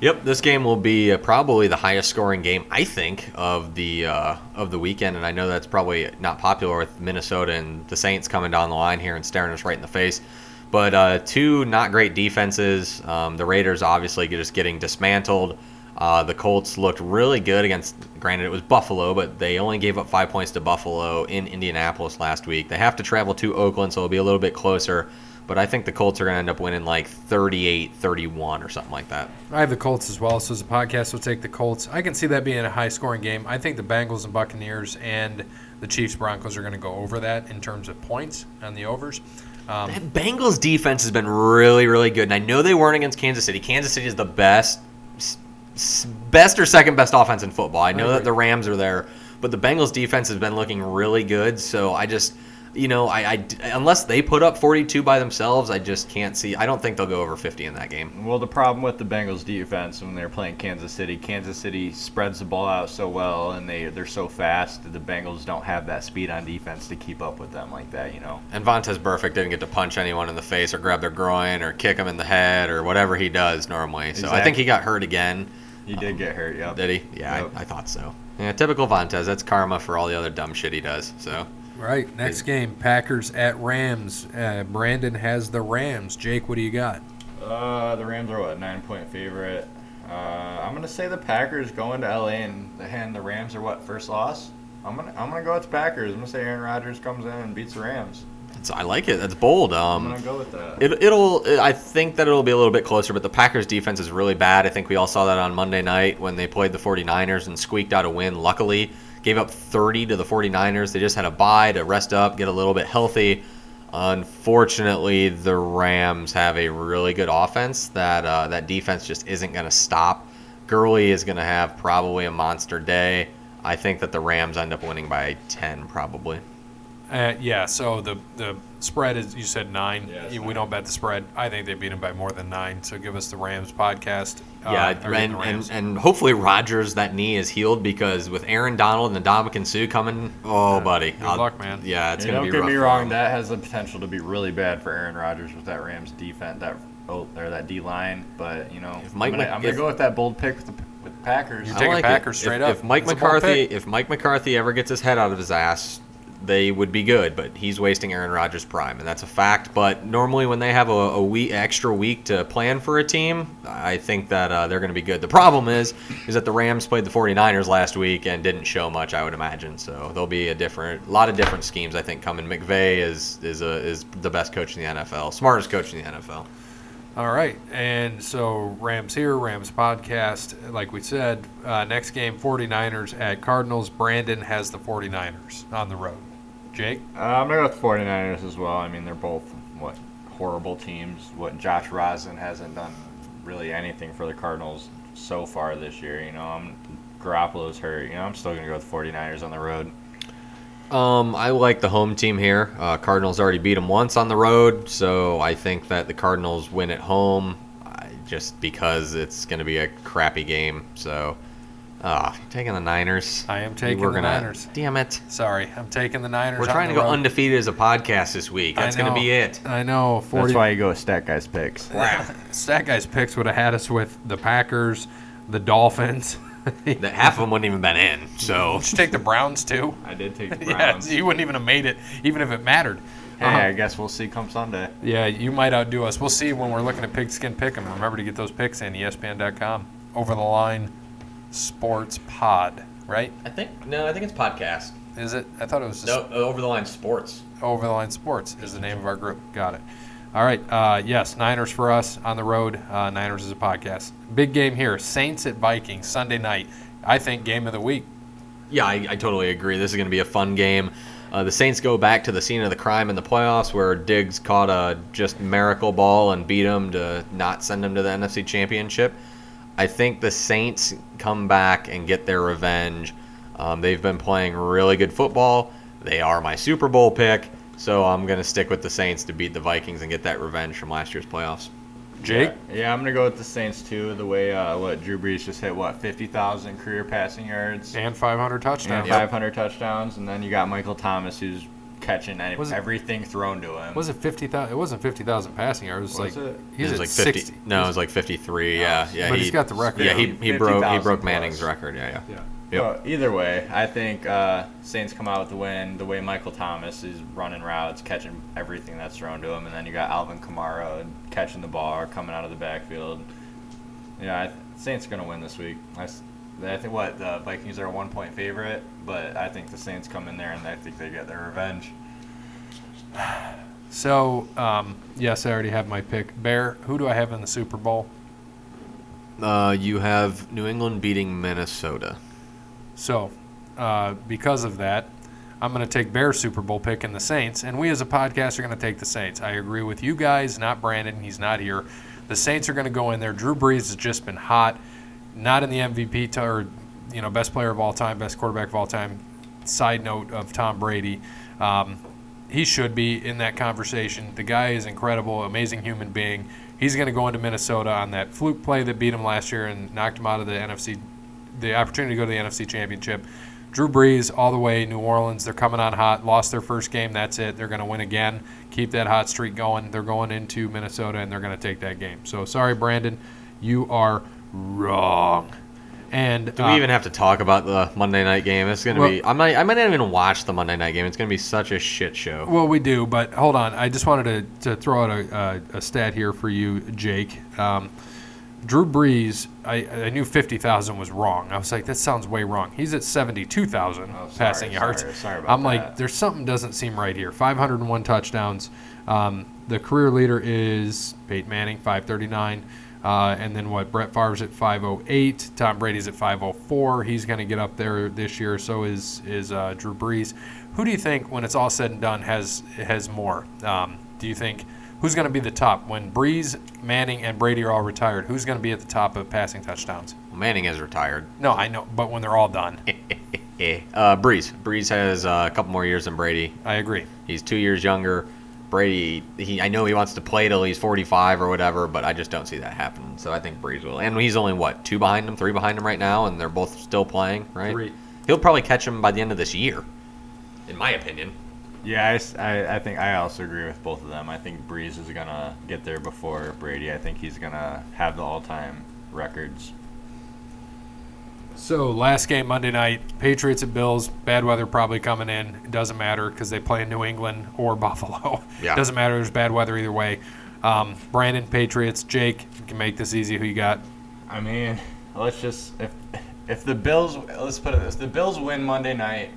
Yep, this game will be uh, probably the highest scoring game I think of the uh, of the weekend, and I know that's probably not popular with Minnesota and the Saints coming down the line here and staring us right in the face. But uh, two not great defenses. Um, the Raiders obviously just getting dismantled. Uh, the Colts looked really good against. Granted, it was Buffalo, but they only gave up five points to Buffalo in Indianapolis last week. They have to travel to Oakland, so it'll be a little bit closer. But I think the Colts are going to end up winning like 38 31 or something like that. I have the Colts as well, so as a podcast, we'll take the Colts. I can see that being a high scoring game. I think the Bengals and Buccaneers and the Chiefs Broncos are going to go over that in terms of points on the overs. Um, That Bengals defense has been really, really good, and I know they weren't against Kansas City. Kansas City is the best, best or second best offense in football. I know agree. that the Rams are there, but the Bengals defense has been looking really good. So I just, you know, I, I unless they put up 42 by themselves, I just can't see. I don't think they'll go over 50 in that game. Well, the problem with the Bengals defense when they're playing Kansas City, Kansas City spreads the ball out so well and they they're so fast that the Bengals don't have that speed on defense to keep up with them like that. You know. And Vontaze Burfict didn't get to punch anyone in the face or grab their groin or kick them in the head or whatever he does normally. So I think he got hurt again. He did get hurt. Yeah. Did he? Yeah, Yep. I, I thought so. Yeah, typical Vontaze. That's karma for all the other dumb shit he does. So right, next game Packers at Rams. Uh, Brandon has the Rams. Jake, what do you got? Uh, the Rams are what nine point favorite. Uh, I'm gonna say the Packers going to LA and the and the Rams are what first loss. I'm gonna I'm gonna go with the Packers. I'm gonna say Aaron Rodgers comes in and beats the Rams. it's, I like it. That's bold. I'm Um, gonna go with that. it, it'll. I think that it'll be a little bit closer, but the Packers defense is really bad. I think we all saw that on Monday night when they played the 49ers and squeaked out a win. Luckily, gave up 30 to the 49ers. They just had a bye to rest up, get a little bit healthy. Unfortunately, the Rams have a really good offense that uh, that defense just isn't going to stop. Gurley is going to have probably a monster day. I think that the Rams end up winning by 10 probably. Uh, yeah, so the the spread is you said nine. Yeah, it's we nine. don't bet the spread. I think they beat him by more than nine. So give us the Rams podcast. Uh, Yeah, or the and, and, Rams. and hopefully Rodgers that knee is healed because with Aaron Donald and Ndamukong Suh coming, oh Yeah, buddy, good luck, man. Yeah, it's You gonna don't be get rough me wrong. That has the potential to be really bad for Aaron Rodgers with that Rams defense, that oh, or that D line. But you know, If Mike I'm gonna, Mc- I'm gonna if- go with that bold pick with the with Packers. You're I taking like Packers it. straight if, up. If Mike That's a bold McCarthy, if Mike McCarthy ever gets his head out of his ass, they would be good. But he's wasting Aaron Rodgers' prime, and that's a fact. But normally, when they have a, a week extra week to plan for a team, I think that uh, they're going to be good. The problem is, is that the Rams played the 49ers last week and didn't show much. I would imagine so. There'll be a different, a lot of different schemes. I think coming. McVay is is a, is the best coach in the NFL, smartest coach in the NFL. All right, and so Rams here, Rams podcast. Like we said, uh, next game 49ers at Cardinals. Brandon has the 49ers on the road. Jake, Uh, I'm gonna go with the 49ers as well. I mean, they're both what horrible teams. What Josh Rosen hasn't done really anything for the Cardinals so far this year. You know, I'm Garoppolo's hurt. You know, I'm still gonna go with 49ers on the road. Um, I like the home team here. Uh, Cardinals already beat them once on the road, so I think that the Cardinals win at home, just because it's going to be a crappy game. So, ah, taking the Niners. I am taking We're the gonna- Niners. Damn it! Sorry, I'm taking the Niners. We're trying to go road. undefeated as a podcast this week. That's going to be it. I know. 40, That's why you go with Stat Guys picks. Stat guys picks would have had us with the Packers, the Dolphins. That half of them wouldn't even been in. So Would you take the Browns too? I did take the Browns. Yeah, you wouldn't even have made it, even if it mattered. Hey, Uh-huh. I guess we'll see come Sunday. Yeah, you might outdo us. We'll see when we're looking at Pigskin Pick'em. Remember to get those picks in, ESPN.com. Over the line. Sports Pod, right? I think no, I think it's podcast. Is it? I thought it was just No, over the line sports. Over the Line Sports is the name of our group. Got it. All right. Uh, yes, Niners for us on the road. Uh, Niners is a podcast. Big game here. Saints at Vikings Sunday night. I think game of the week. Yeah, I, I totally agree. This is going to be a fun game. Uh, the Saints go back to the scene of the crime in the playoffs where Diggs caught a just miracle ball and beat him to not send him to the NFC Championship. I think the Saints come back and get their revenge. Um, they've been playing really good football. They are my Super Bowl pick, so I'm going to stick with the Saints to beat the Vikings and get that revenge from last year's playoffs. Jake? Yeah, yeah, I'm gonna go with the Saints too. The way uh, what Drew Brees just hit what 50,000 career passing yards And 500 touchdowns. and touchdowns. 500 touchdowns, and then you got Michael Thomas who's catching any, Was it- everything thrown to him. Was it 50,000? It wasn't 50,000 passing yards. It was, Was like it? he's it was at like 50. 60. No, it was like 53. Yeah, yeah. But he, he's got the record. Yeah, he, he broke he 50,000 broke plus. Manning's record. Yeah, yeah. Yeah. Yep. Well, either way, I think uh, Saints come out with the win. The way Michael Thomas is running routes, catching everything that's thrown to him, and then you got Alvin Kamara catching the ball coming out of the backfield. Yeah, I Saints are gonna win this week. I, s- I think what the Vikings are a one point favorite, but I think the Saints come in there and I think they get their revenge. So, um, yes, I already have my pick. Bear, who do I have in the Super Bowl? Uh, you have New England beating Minnesota. So, uh, because of that, I'm going to take Bear's Super Bowl pick in the Saints, and we as a podcast are going to take the Saints. I agree with you guys, not Brandon. He's not here. The Saints are going to go in there. Drew Brees has just been hot, not in the MVP t- or you know best player of all time, best quarterback of all time. Side note of Tom Brady, um, he should be in that conversation. The guy is incredible, amazing human being. He's going to go into Minnesota on that fluke play that beat him last year and knocked him out of the NFC the opportunity to go to the NFC Championship. Drew Brees all the way, New Orleans. They're coming on hot. Lost their first game. That's it. They're going to win again. Keep that hot streak going. They're going into Minnesota and they're going to take that game. So sorry, Brandon, you are wrong. And Do uh, we even have to talk about the Monday night game? It's gonna Well- be. I might. I might not even watch the Monday night game. It's gonna be such a shit show. Well, we do, but hold on. I just wanted to, to throw out a, a, a stat here for you, Jake. Um, Drew Brees, I, I knew 50,000 was wrong. I was like, that sounds way wrong. He's at 72,000 Oh, sorry, passing yards. sorry, sorry about I'm like, there's something doesn't seem right here. 501 touchdowns. Um, the career leader is Peyton Manning, 539. Uh, and then what? Brett Favre's at 508. Tom Brady's at 504. He's going to get up there this year. So is is uh, Drew Brees. Who do you think, when it's all said and done, has has more? Um, do you think who's going to be the top when Brees, Manning, and Brady are all retired? Who's going to be at the top of passing touchdowns? Manning is retired. No, I know, but when they're all done, Uh, Brees. Brees has uh, a couple more years than Brady. I agree. He's two years younger. Brady, he I know he wants to play till he's 45 or whatever, but I just don't see that happening. So I think Brees will. And he's only what two behind him, three behind him right now, and they're both still playing, right? Three. He'll probably catch him by the end of this year, in my opinion. Yeah, I think I also agree with both of them. I think Brees is gonna get there before Brady. I think he's gonna have the all-time records. So last game Monday night, Patriots at Bills. Bad weather probably coming in. It doesn't matter because they play in New England or Buffalo. Yeah. Doesn't matter. There's bad weather either way. Um, Brandon, Patriots. Jake, you can make this easy. Who you got? I mean, let's just if if the Bills let's put it this: the Bills win Monday night,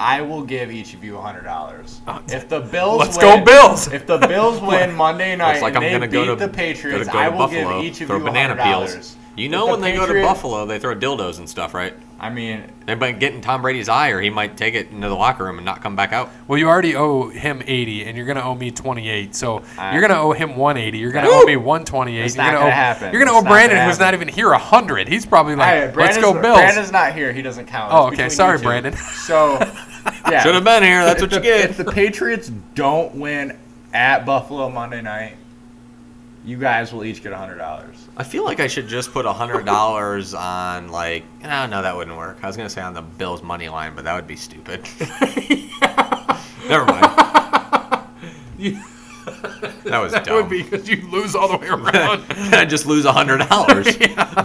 I will give each of you hundred dollars. If the Bills Let's win, go Bills! If the Bills win Monday night like and I'm they gonna beat go to the go Patriots, to, go I will Buffalo, give each of you banana hundred dollars. You know when they go to Buffalo, they throw dildos and stuff, right? I mean, They might get in Tom Brady's eye, or he might take it into the locker room and not come back out. Well, you already owe him 80, and you're going to owe me 28. So I- you're going to owe him 180. You're going to owe me 128. It's you're not gonna gonna owe, happen. You're going to owe Brandon, who's not even here, 100. He's probably like, Hey, let's go Bills. Brandon's not here. He doesn't count. Oh, okay. Sorry, you. Brandon. So, yeah. Should have been here. That's if what you get. If the Patriots don't win at Buffalo Monday night, you guys will each get hundred dollars. I feel like I should just put hundred dollars on like oh no that wouldn't work. I was gonna say on the Bills money line, but that would be stupid. Never mind. that was That dumb. would be because you lose all the way around. I just lose hundred dollars.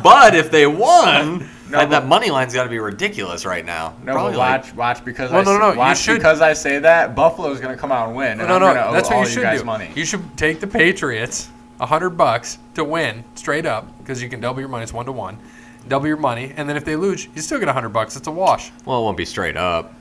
But if they won, No, that, that money line's got to be ridiculous right now. No, Probably but like- watch, watch because Well, I no, no, you watch should- because I say that Buffalo's gonna come out and win, and no, I'm no, owe that's what you should guys do. money. You should take the Patriots, 100 bucks to win straight up because you can double your money. It's one to one. double your money, and then if they lose, you still get hundred bucks. It's a wash. Well, it won't be straight up.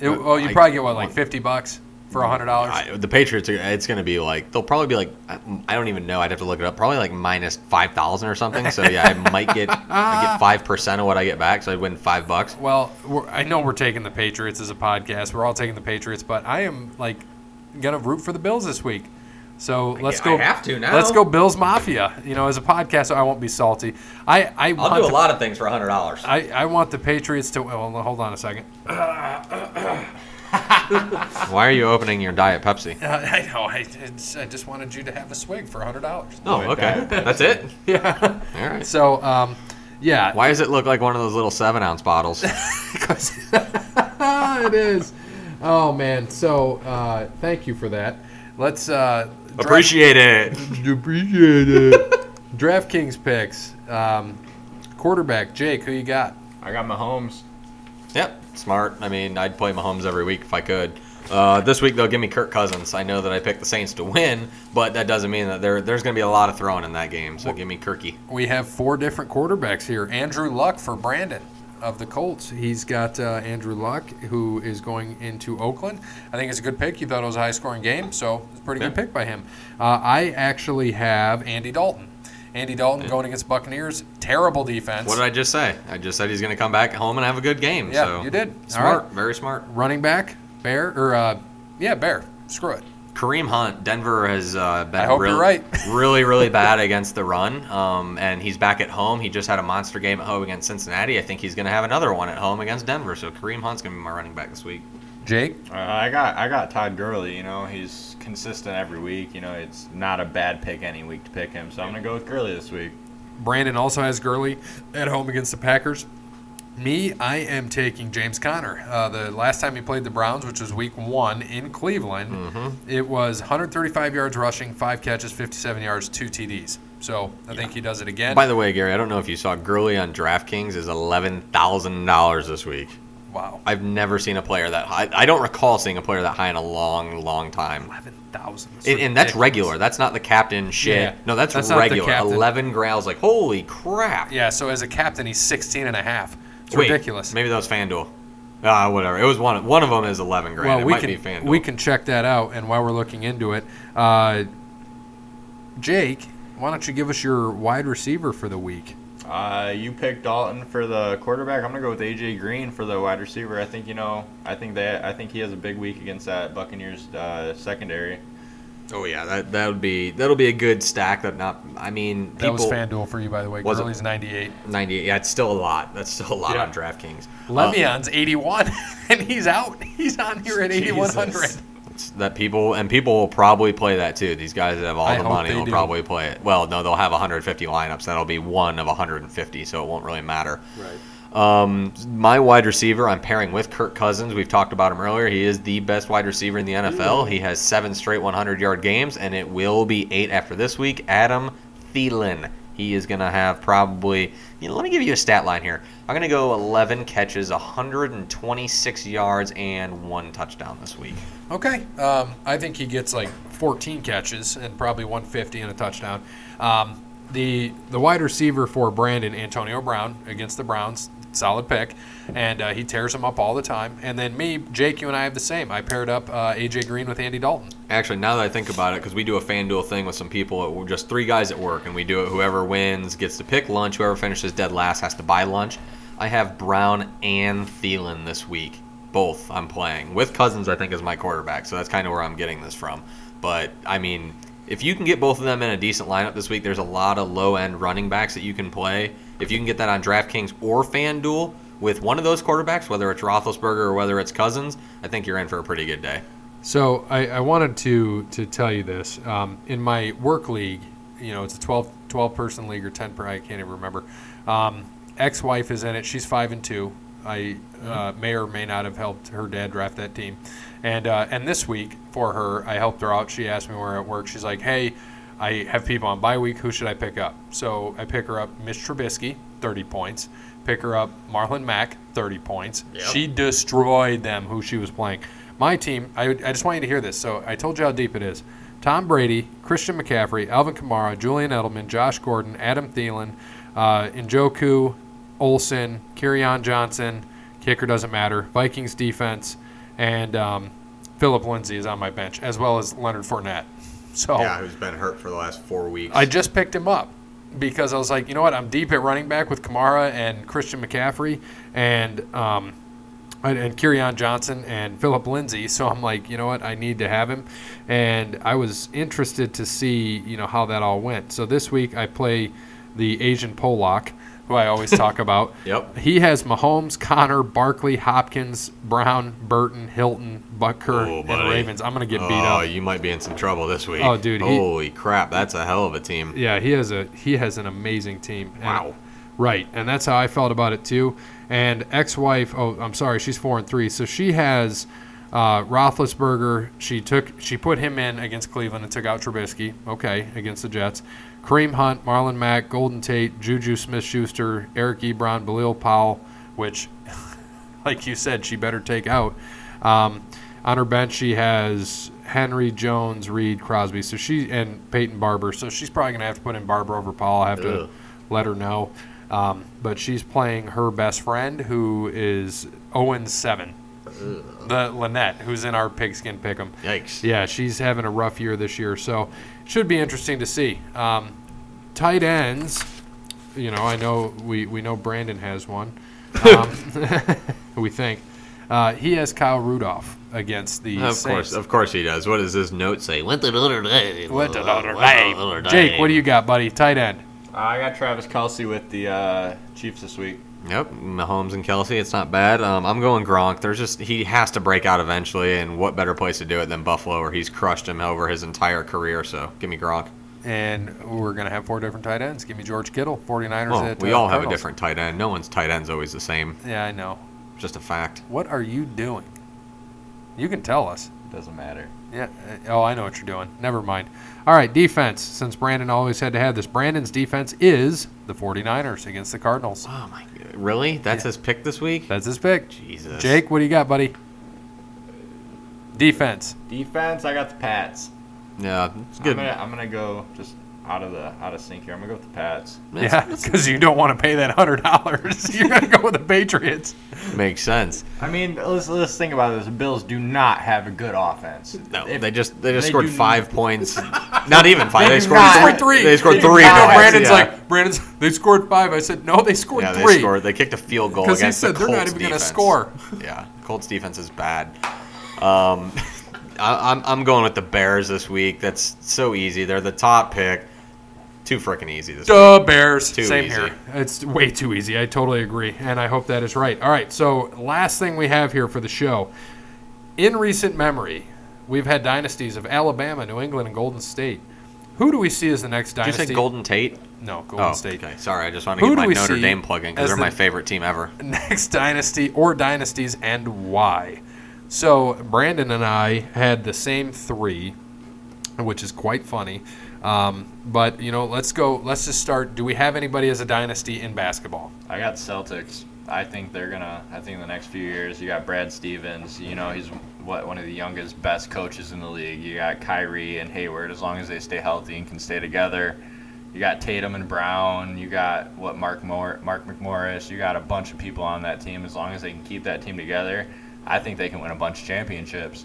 It, oh, you I- probably get what like fifty bucks for hundred dollars. The Patriots, are, it's going to be like they'll probably be like I don't even know. I'd have to look it up. Probably like minus five thousand or something. So yeah, I might get I get five percent of what I get back. So I'd win five bucks. Well, we're, I know we're taking the Patriots as a podcast. We're all taking the Patriots, but I am like gonna root for the Bills this week. So let's I go. have to now. Let's go Bills Mafia. You know, as a podcast, I won't be salty. I I want I'll do a the- lot of things for hundred dollars. I, I want the Patriots to. Well, hold on a second. Why are you opening your diet Pepsi? Uh, I know. I, it's, I just wanted you to have a swig for hundred dollars. Oh, okay. That's it. Yeah. All right. So, um, yeah. Why does it look like one of those little seven ounce bottles? Because it is. Oh man. So uh, thank you for that. Let's uh, draft- Appreciate it. appreciate it. DraftKings picks. Um, quarterback Jake. Who you got? I got Mahomes. Yep, smart. I mean, I'd play Mahomes every week if I could. Uh, this week they'll give me Kirk Cousins. I know that I picked the Saints to win, but that doesn't mean that there there's going to be a lot of throwing in that game. So give me Kirky. We have four different quarterbacks here. Andrew Luck for Brandon of the Colts. He's got uh, Andrew Luck, who is going into Oakland. I think it's a good pick. He thought it was a high scoring game, so it's a pretty good pick by him. Uh, I actually have Andy Dalton. Andy Dalton going against Buccaneers. Terrible defense. What did I just say? I just said he's going to come back home and have a good game. Yeah, so you did. Smart, right. very smart. Running back, Bear, or uh, yeah, Bear. Screw it. Kareem Hunt, Denver has uh, been I hope really, you're right. really, really bad against the run. Um, and he's back at home. He just had a monster game at home against Cincinnati. I think he's going to have another one at home against Denver. So Kareem Hunt's going to be my running back this week. Jake. Uh, I got I got Todd Gurley. You know he's consistent every week. You know it's not a bad pick any week to pick him. So I'm gonna go with Gurley this week. Brandon also has Gurley at home against the Packers. Me, I am taking James Conner. Uh, the last time he played the Browns, which was week one in Cleveland, it was 135 yards rushing, five catches, 57 yards, two TDs. So I think he does it again. By the way, Gary, I don't know if you saw Gurley on DraftKings is eleven thousand dollars this week. wow. I've never seen a player that high. I don't recall seeing a player that high in a long, long time. 11,000. And, and that's regular. That's not the captain shit. Yeah. No, that's, That's regular. Eleven grails. Like holy crap. Yeah, so as a captain, he's 16 and a half. It's Wait, ridiculous. Maybe that was FanDuel. Ah, whatever. It was one. One of them is eleven grand. well, it we might can be FanDuel. we can check that out. And while we're looking into it, uh, Jake, why don't you give us your wide receiver for the week? Uh, you picked Dalton for the quarterback. I'm gonna go with AJ Green for the wide receiver. I think you know. I think that I think he has a big week against that Buccaneers uh, secondary. Oh yeah, that that would be that'll be a good stack. That not. I mean, That was. FanDuel for you, by the way. Was it? Gurley's 98. 98. Yeah, it's still a lot. That's still a lot Yeah. on DraftKings. Uh, Le'Veon's 81, and he's out. He's on here at 8,100. That people and people will probably play that too. These guys that have all I the money they will do. probably play it. Well, no, they'll have 150 lineups. That'll be one of 150, so it won't really matter. Right. Um, my wide receiver, I'm pairing with Kirk Cousins. We've talked about him earlier. He is the best wide receiver in the NFL. He has seven straight 100 yard games, and it will be eight after this week. Adam Thielen. He is going to have probably, you know, let me give you a stat line here. I'm going to go 11 catches, 126 yards, and one touchdown this week. Okay. Um, I think he gets like 14 catches and probably 150 and a touchdown. Um, the the wide receiver for Brandon Antonio Brown against the Browns, solid pick, and uh, he tears them up all the time. And then me, Jake, you and I have the same. I paired up uh, AJ Green with Andy Dalton. Actually, now that I think about it, because we do a FanDuel thing with some people, we're just three guys at work, and we do it. Whoever wins gets to pick lunch. Whoever finishes dead last has to buy lunch. I have Brown and Thielen this week. Both I'm playing with Cousins. I think is my quarterback, so that's kind of where I'm getting this from. But I mean, if you can get both of them in a decent lineup this week, there's a lot of low end running backs that you can play. If you can get that on DraftKings or FanDuel with one of those quarterbacks, whether it's Roethlisberger or whether it's Cousins, I think you're in for a pretty good day. So I, I wanted to to tell you this. Um, in my work league, you know, it's a 12, 12 person league or 10 per, I can't even remember. Um, ex-wife is in it. She's five and two. I uh, may or may not have helped her dad draft that team. And uh, and this week for her, I helped her out. She asked me where at work. She's like, hey, I have people on bye week. Who should I pick up? So I pick her up Mitch Trubisky, 30 points. Pick her up Marlon Mack, 30 points. Yep. She destroyed them who she was playing. My team, I, I just want you to hear this. So I told you how deep it is. Tom Brady, Christian McCaffrey, Alvin Kamara, Julian Edelman, Josh Gordon, Adam Thielen, uh, Njoku, Olsen, Kerryon Johnson, kicker doesn't matter, Vikings defense, and um, Philip Lindsay is on my bench, as well as Leonard Fournette. So Yeah, who's been hurt for the last four weeks. I just picked him up because I was like, you know what? I'm deep at running back with Kamara and Christian McCaffrey and um, and, and Kerryon Johnson and Philip Lindsay. So I'm like, you know what? I need to have him, and I was interested to see you know how that all went. So this week I play the Asian Pollock, who I always talk about. Yep. He has Mahomes, Conner, Barkley, Hopkins, Brown, Burton, Hilton, Butker, Oh, and. Ravens. I'm gonna get beat oh, up. Oh, you might be in some trouble this week. Oh, dude, he- Holy crap, that's a hell of a team. Yeah, he has a he has an amazing team. And- Wow. right, and that's how I felt about it too. And ex-wife, oh, I'm sorry, she's four and three, so she has uh, Roethlisberger. She took she put him in against Cleveland and took out Trubisky. Okay, against the Jets. Kareem Hunt, Marlon Mack, Golden Tate, Juju Smith-Schuster, Eric Ebron, Bilal Powell, which, like you said, she better take out. Um, on her bench, she has Henry Jones, Reed, Crosby. So she and Peyton Barber. So she's probably gonna have to put in Barber over Paul. I have to let her know. Um, but she's playing her best friend, who is Owen Seven, the Lynette, who's in our pigskin pick'em. Yikes. Yeah, she's having a rough year this year, so should be interesting to see. Um, tight ends, you know, I know we, we know Brandon has one. Um, we think uh, he has Kyle Rudolph against the Of Saints. course, of course he does. What does this note say? Went to Notre Dame. What the Notre Went to Dame? Notre Jake, what do you got, buddy? Tight end. I got Travis Kelce with the uh, Chiefs this week. Yep, Mahomes and Kelce. It's not bad. Um, I'm going Gronk. There's just he has to break out eventually, and what better place to do it than Buffalo, where he's crushed him over his entire career. So give me Gronk. And we're going to have four different tight ends. Give me George Kittle, 49ers Well, at we uh, all have a different tight end. No one's tight end's always the same. Yeah, I know. Just a fact. What are you doing? You can tell us. It doesn't matter. Yeah. uh, Oh, I know what you're doing. Never mind. All right, defense. Since Brandon always had to have this, Brandon's defense is the 49ers against the Cardinals. Oh my! God. Really? That's his pick this week? That's his pick. Jesus. Jake, what do you got, buddy? Defense. Defense, I got the Pats. Yeah, it's I'm good. gonna, I'm gonna go just out of the out of sync here. I'm gonna go with the Pats. Yeah, because you don't want to pay that hundred dollars. You're gonna go with the Patriots. Makes sense. I mean, let's let's think about this. The Bills do not have a good offense. No, If- they just they just they scored do- five points. Not even five. They They, do scored not. three. Scored three. They scored three. not. No, points, Brandon's yeah. like Brandon's. They scored five. I said no. They scored Yeah, they three. scored. They kicked a field goal 'Cause he against said the they're not Colts even gonna defense. score. Yeah, Colts defense is bad. Um, I, I'm I'm going with the Bears this week. That's so easy. They're the top pick. Too freaking easy this week. Bears. Too Same easy. here. It's way too easy. I totally agree, and I hope that is right. All right. So last thing we have here for the show, in recent memory, we've had dynasties of Alabama, New England, and Golden State. Who do we see as the next Did you dynasty? say Golden Tate? No, Golden Oh, State. okay. Sorry, I just want to Who get my Notre Dame plug in because they're the- my favorite team ever. next dynasty or dynasties and why. So Brandon and I had the same three, which is quite funny. Um, but you know, let's go. Let's just start. Do we have anybody as a dynasty in basketball? I got Celtics. I think they're gonna. I think in the next few years, you got Brad Stevens. You know, he's what one of the youngest, best coaches in the league. You got Kyrie and Hayward. As long as they stay healthy and can stay together. You got Tatum and Brown. You got what Mark Moore, Mark McMorris. You got a bunch of people on that team. As long as they can keep that team together, I think they can win a bunch of championships.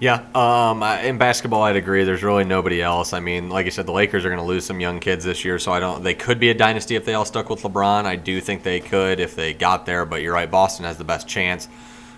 Yeah, um, in basketball, I'd agree. There's really nobody else. I mean, like I said, the Lakers are going to lose some young kids this year, so I don't. They could be a dynasty if they all stuck with LeBron. I do think they could if they got there, but you're right. Boston has the best chance.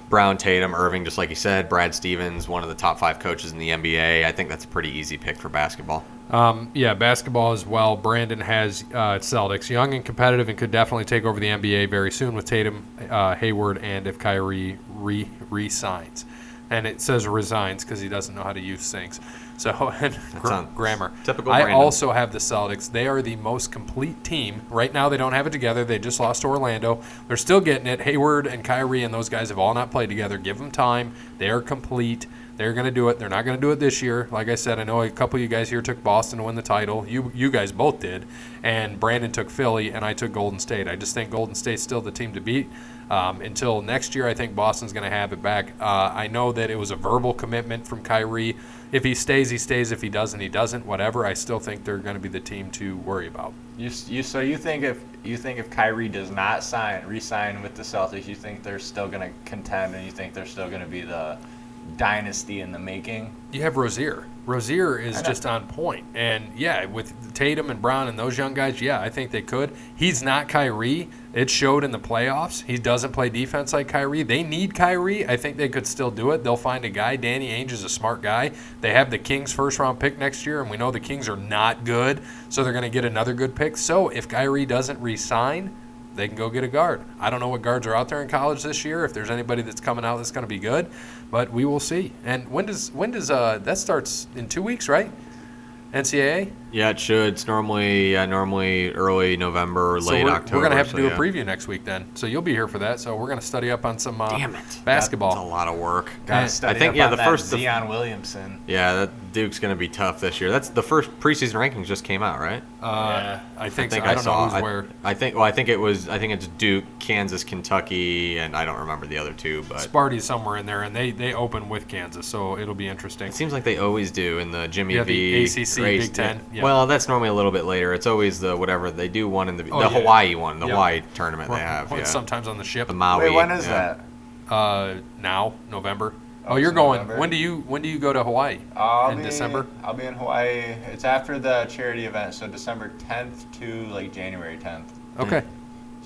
Brown, Tatum, Irving, just like you said. Brad Stevens, one of the top five coaches in the NBA. I think that's a pretty easy pick for basketball. Um, yeah, basketball as well. Brandon has uh, Celtics, young and competitive, and could definitely take over the NBA very soon with Tatum, uh, Hayward, and if Kyrie re resigns. And it says resigns because he doesn't know how to use things. So and sounds grammar. typical I Brandon. also have the Celtics. They are the most complete team right now. They don't have it together. They just lost to Orlando. They're still getting it. Hayward and Kyrie and those guys have all not played together. Give them time. They are complete. They're going to do it. They're not going to do it this year. Like I said, I know a couple of you guys here took Boston to win the title. You you guys both did, and Brandon took Philly, and I took Golden State. I just think Golden State's still the team to beat. Um, until next year, I think Boston's going to have it back. Uh, I know that it was a verbal commitment from Kyrie. If he stays he stays. If he doesn't, he doesn't. Whatever. I still think they're going to be the team to worry about. You, you so you think if you think if Kyrie does not sign re-sign with the Celtics, you think they're still going to contend, and you think they're still going to be the dynasty in the making? You have Rozier. Rozier is just on point. And yeah, with Tatum and Brown and those young guys, yeah, I think they could. He's not Kyrie. It showed in the playoffs. He doesn't play defense like Kyrie. They need Kyrie. I think they could still do it. They'll find a guy. Danny Ainge is a smart guy. They have the Kings first round pick next year, and we know the Kings are not good, so they're going to get another good pick. So if Kyrie doesn't re-sign, they can go get a guard. I don't know what guards are out there in college this year. If there's anybody that's coming out that's going to be good, but we will see. And when does when does uh that starts in two weeks, right? NCAA. Yeah, it should. It's normally yeah, normally early November, so late we're, October. we're gonna have to so do yeah. a preview next week then. So you'll be here for that. So we're gonna study up on some uh, Damn it. basketball. That's a lot of work. Gotta study I think up yeah, on the that first the- Zion Williamson. yeah, that Duke's gonna be tough this year. That's the first preseason rankings just came out, right? Uh, I think, I so. I don't saw. know who's I, where. I think. Well, I think it was. I think it's Duke, Kansas, Kentucky, and I don't remember the other two. But Sparty's somewhere in there, and they they open with Kansas, so it'll be interesting. it seems like they always do in the Jimmy Yeah, V. the ACC, race. Big Ten, yeah. Well, that's normally a little bit later. It's always the whatever they do one in the Oh, the yeah. Hawaii one, the Yeah. Hawaii tournament Or- they have. or Yeah. Sometimes on the ship. The Maui. Wait, when is yeah. that? Uh, now November. Oh, Oh, you're going. November? When do you when do you go to Hawaii? I'll in be, December. I'll be in Hawaii. It's after the charity event, so December 10th to like January 10th. Okay.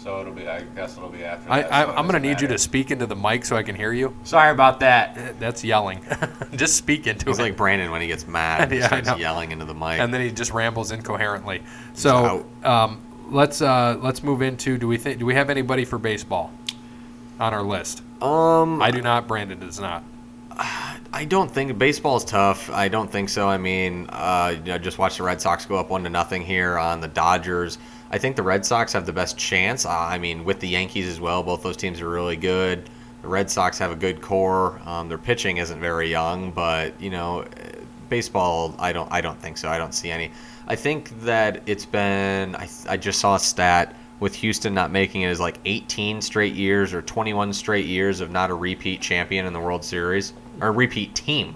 So it'll be. I guess it'll be after. I, that, I, so I'm gonna doesn't need you to speak into the mic so I can hear you. Sorry about that. That's yelling. just speak into He's it. like Brandon when he gets mad. He Yeah, I starts know. yelling into the mic. and then he just rambles incoherently. So um, let's uh, let's move into. Do we think? Do we have anybody for baseball on our list? um, I do not. Brandon does not. I don't think baseball is tough. I don't think so. I mean, uh, you know, just watch the Red Sox go up one to nothing here on the Dodgers. I think the Red Sox have the best chance. Uh, I mean, with the Yankees as well, both those teams are really good. The Red Sox have a good core. Um, their pitching isn't very young, but you know, baseball. I don't. I don't think so. I don't see any. I think that it's been. I, I just saw a stat with Houston not making it is like 18 straight years or 21 straight years of not a repeat champion in the World Series or repeat team.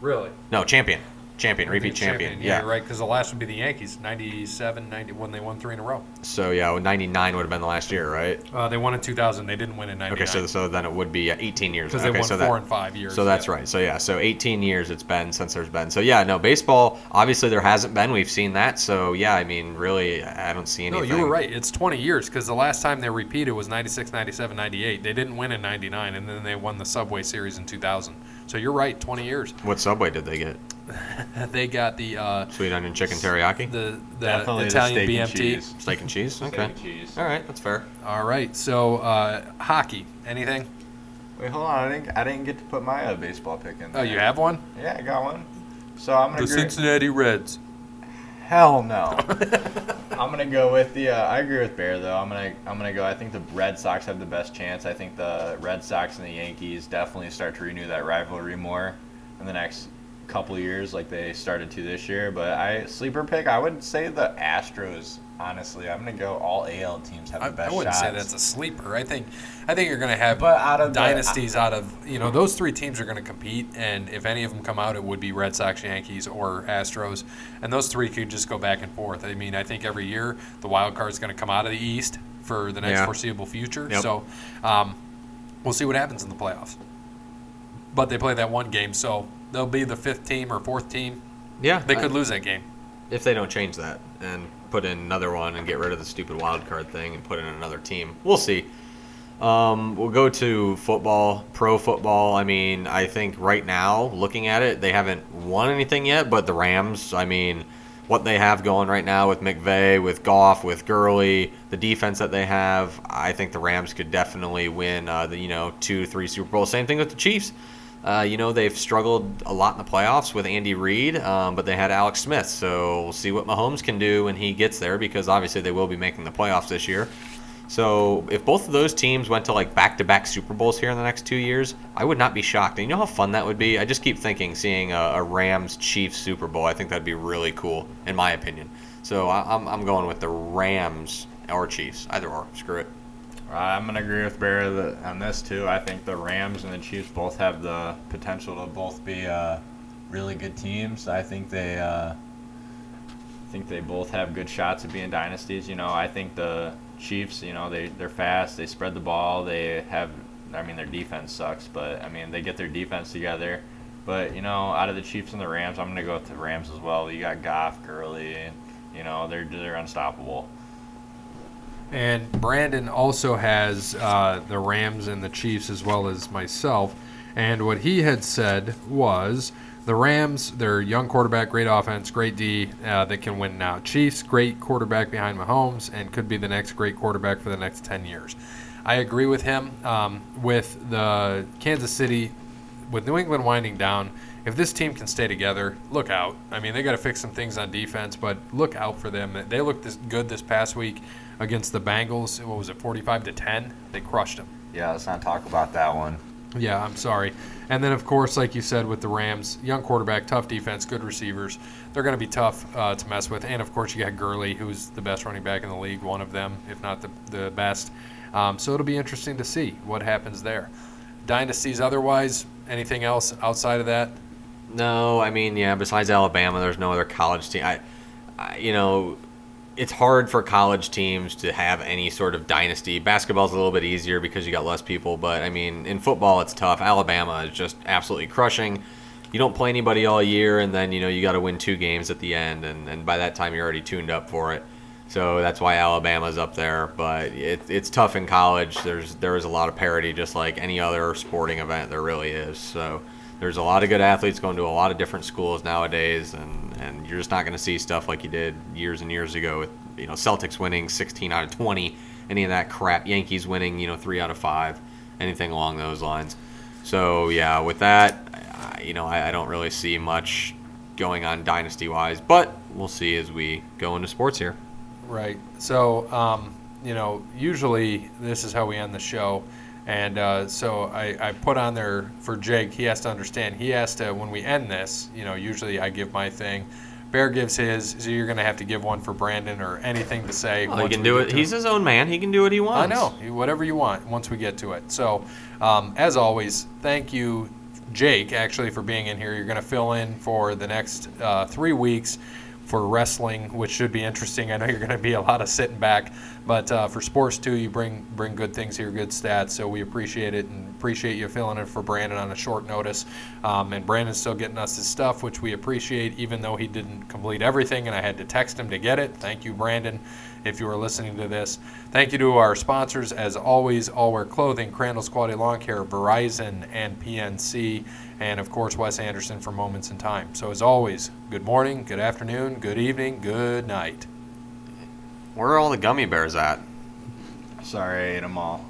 Really? No, champion. Champion, repeat champion. Yeah, Yeah. right. Because the last would be the Yankees, 97, 90, when they won three in a row. So yeah, 99 would have been the last year, right? Uh, they won in 2000. They didn't win in 99. Okay, so so then it would be uh, 18 years. because okay, they won so four that, and five years. So that's yeah. right. So yeah, so 18 years it's been since there's been. So yeah, no baseball. Obviously there hasn't been. We've seen that. So yeah, I mean, really, I don't see any No, you were right. It's 20 years because the last time they repeated was 96, 97, 98. They didn't win in 99, and then they won the Subway Series in 2000. So you're right, 20 years. What subway did they get? They got the uh, Sweet onion chicken teriyaki, the the Definitely the Italian steak and BMT. cheese. steak and cheese. Steak Okay, and cheese. all right, that's fair. All right. So uh, hockey. Anything? Wait, hold on. I didn't. I didn't get to put my uh, baseball pick in. Oh, you have one? Yeah, I got one. So I'm gonna. The agree- Cincinnati Reds. Hell no. I'm gonna go with the. Uh, I agree with Bear though. I'm gonna. I'm gonna go. I think the Red Sox have the best chance. I think the Red Sox and the Yankees definitely start to renew that rivalry more in the next couple years, like they started to this year. But I sleeper pick. I would say the Astros. Honestly, I'm gonna go. All AL teams have the I, best I wouldn't shots. say that's a sleeper. I think I think you're going to have But out of the- dynasties out of you know those three teams are going to compete, and if any of them come out, it would be Red Sox, Yankees, or Astros, and those three could just go back and forth. I mean, I think every year the wild card is going to come out of the East for the next Yeah. foreseeable future. Yep. So um, we'll see what happens in the playoffs. But they play that one game, so they'll be the fifth team or fourth team. Yeah, They I- could lose that game. if they don't change that and put in another one and get rid of the stupid wild card thing and put in another team. We'll see. Um, we'll go to football, pro football. I mean, I think right now, looking at it, they haven't won anything yet, but the Rams, I mean, what they have going right now with McVay, with Goff, with Gurley, the defense that they have, I think the Rams could definitely win uh, the, you know, two, three Super Bowls. Same thing with the Chiefs. Uh, you know, they've struggled a lot in the playoffs with Andy Reid, um, but they had Alex Smith. So we'll see what Mahomes can do when he gets there because obviously they will be making the playoffs this year. So if both of those teams went to like back-to-back Super Bowls here in the next two years, I would not be shocked. And you know how fun that would be? I just keep thinking seeing a, a Rams Chiefs Super Bowl. I think that'd be really cool, in my opinion. So I, I'm, I'm going with the Rams or Chiefs, either or. Screw it. I'm gonna agree with Barry on this too. I think the Rams and the Chiefs both have the potential to both be uh, really good teams. I think they, uh, think they both have good shots at being dynasties. You know, I think the Chiefs, you know, they they're fast. They spread the ball. They have, I mean, their defense sucks, but I mean, they get their defense together. But you know, out of the Chiefs and the Rams, I'm gonna go with the Rams as well. You got Goff, Gurley, you know, they're they're unstoppable. And Brandon also has uh, the Rams and the Chiefs as well as myself. And what he had said was the Rams, their young quarterback, great offense, great D uh, that can win now. Chiefs, great quarterback behind Mahomes and could be the next great quarterback for the next 10 years. I agree with him. Um, with the Kansas City, with New England winding down, if this team can stay together, look out. I mean, they got to fix some things on defense, but look out for them. They looked this good this past week against the Bengals. What was it, 45 to 10? They crushed them. Yeah, let's not talk about that one. Yeah, I'm sorry. And then, of course, like you said, with the Rams, young quarterback, tough defense, good receivers. They're going to be tough uh, to mess with. And, of course, you got Gurley, who's the best running back in the league, one of them, if not the, the best. Um, so it'll be interesting to see what happens there. Dynasties otherwise, anything else outside of that? No, I mean, yeah. Besides Alabama, there's no other college team. I, I, you know, it's hard for college teams to have any sort of dynasty. Basketball's a little bit easier because you got less people, but I mean, in football, it's tough. Alabama is just absolutely crushing. You don't play anybody all year, and then you know you got to win two games at the end, and, and by that time you're already tuned up for it. So that's why Alabama's up there. But it, it's tough in college. There's there is a lot of parity, just like any other sporting event there really is. So there's a lot of good athletes going to a lot of different schools nowadays, and, and you're just not going to see stuff like you did years and years ago with you know Celtics winning 16 out of 20, any of that crap. Yankees winning you know three out of five, anything along those lines. So yeah, with that, I, you know I, I don't really see much going on dynasty wise, but we'll see as we go into sports here. Right. So, um, you know, usually this is how we end the show. And uh, so I, I put on there for Jake, he has to understand. He has to, when we end this, you know, usually I give my thing. Bear gives his, so you're going to have to give one for Brandon or anything to say. Well, he can do it. He's his own man. He can do what he wants. I know, whatever you want once we get to it. So, um, as always, thank you, Jake, actually, for being in here. You're going to fill in for the next uh, three weeks for wrestling, which should be interesting. I know you're going to be a lot of sitting back, but uh, for sports too, you bring bring good things here, good stats. So we appreciate it and appreciate you filling in for Brandon on a short notice. Um, and Brandon's still getting us his stuff, which we appreciate, even though he didn't complete everything, and I had to text him to get it. Thank you, Brandon. If you are listening to this, thank you to our sponsors, as always, All Wear Clothing, Crandall's Quality Lawn Care, Verizon, and PNC and of course Wes Anderson for Moments in Time. So as always, good morning, good afternoon, good evening, good night. Where are all the gummy bears at? Sorry, I ate them all.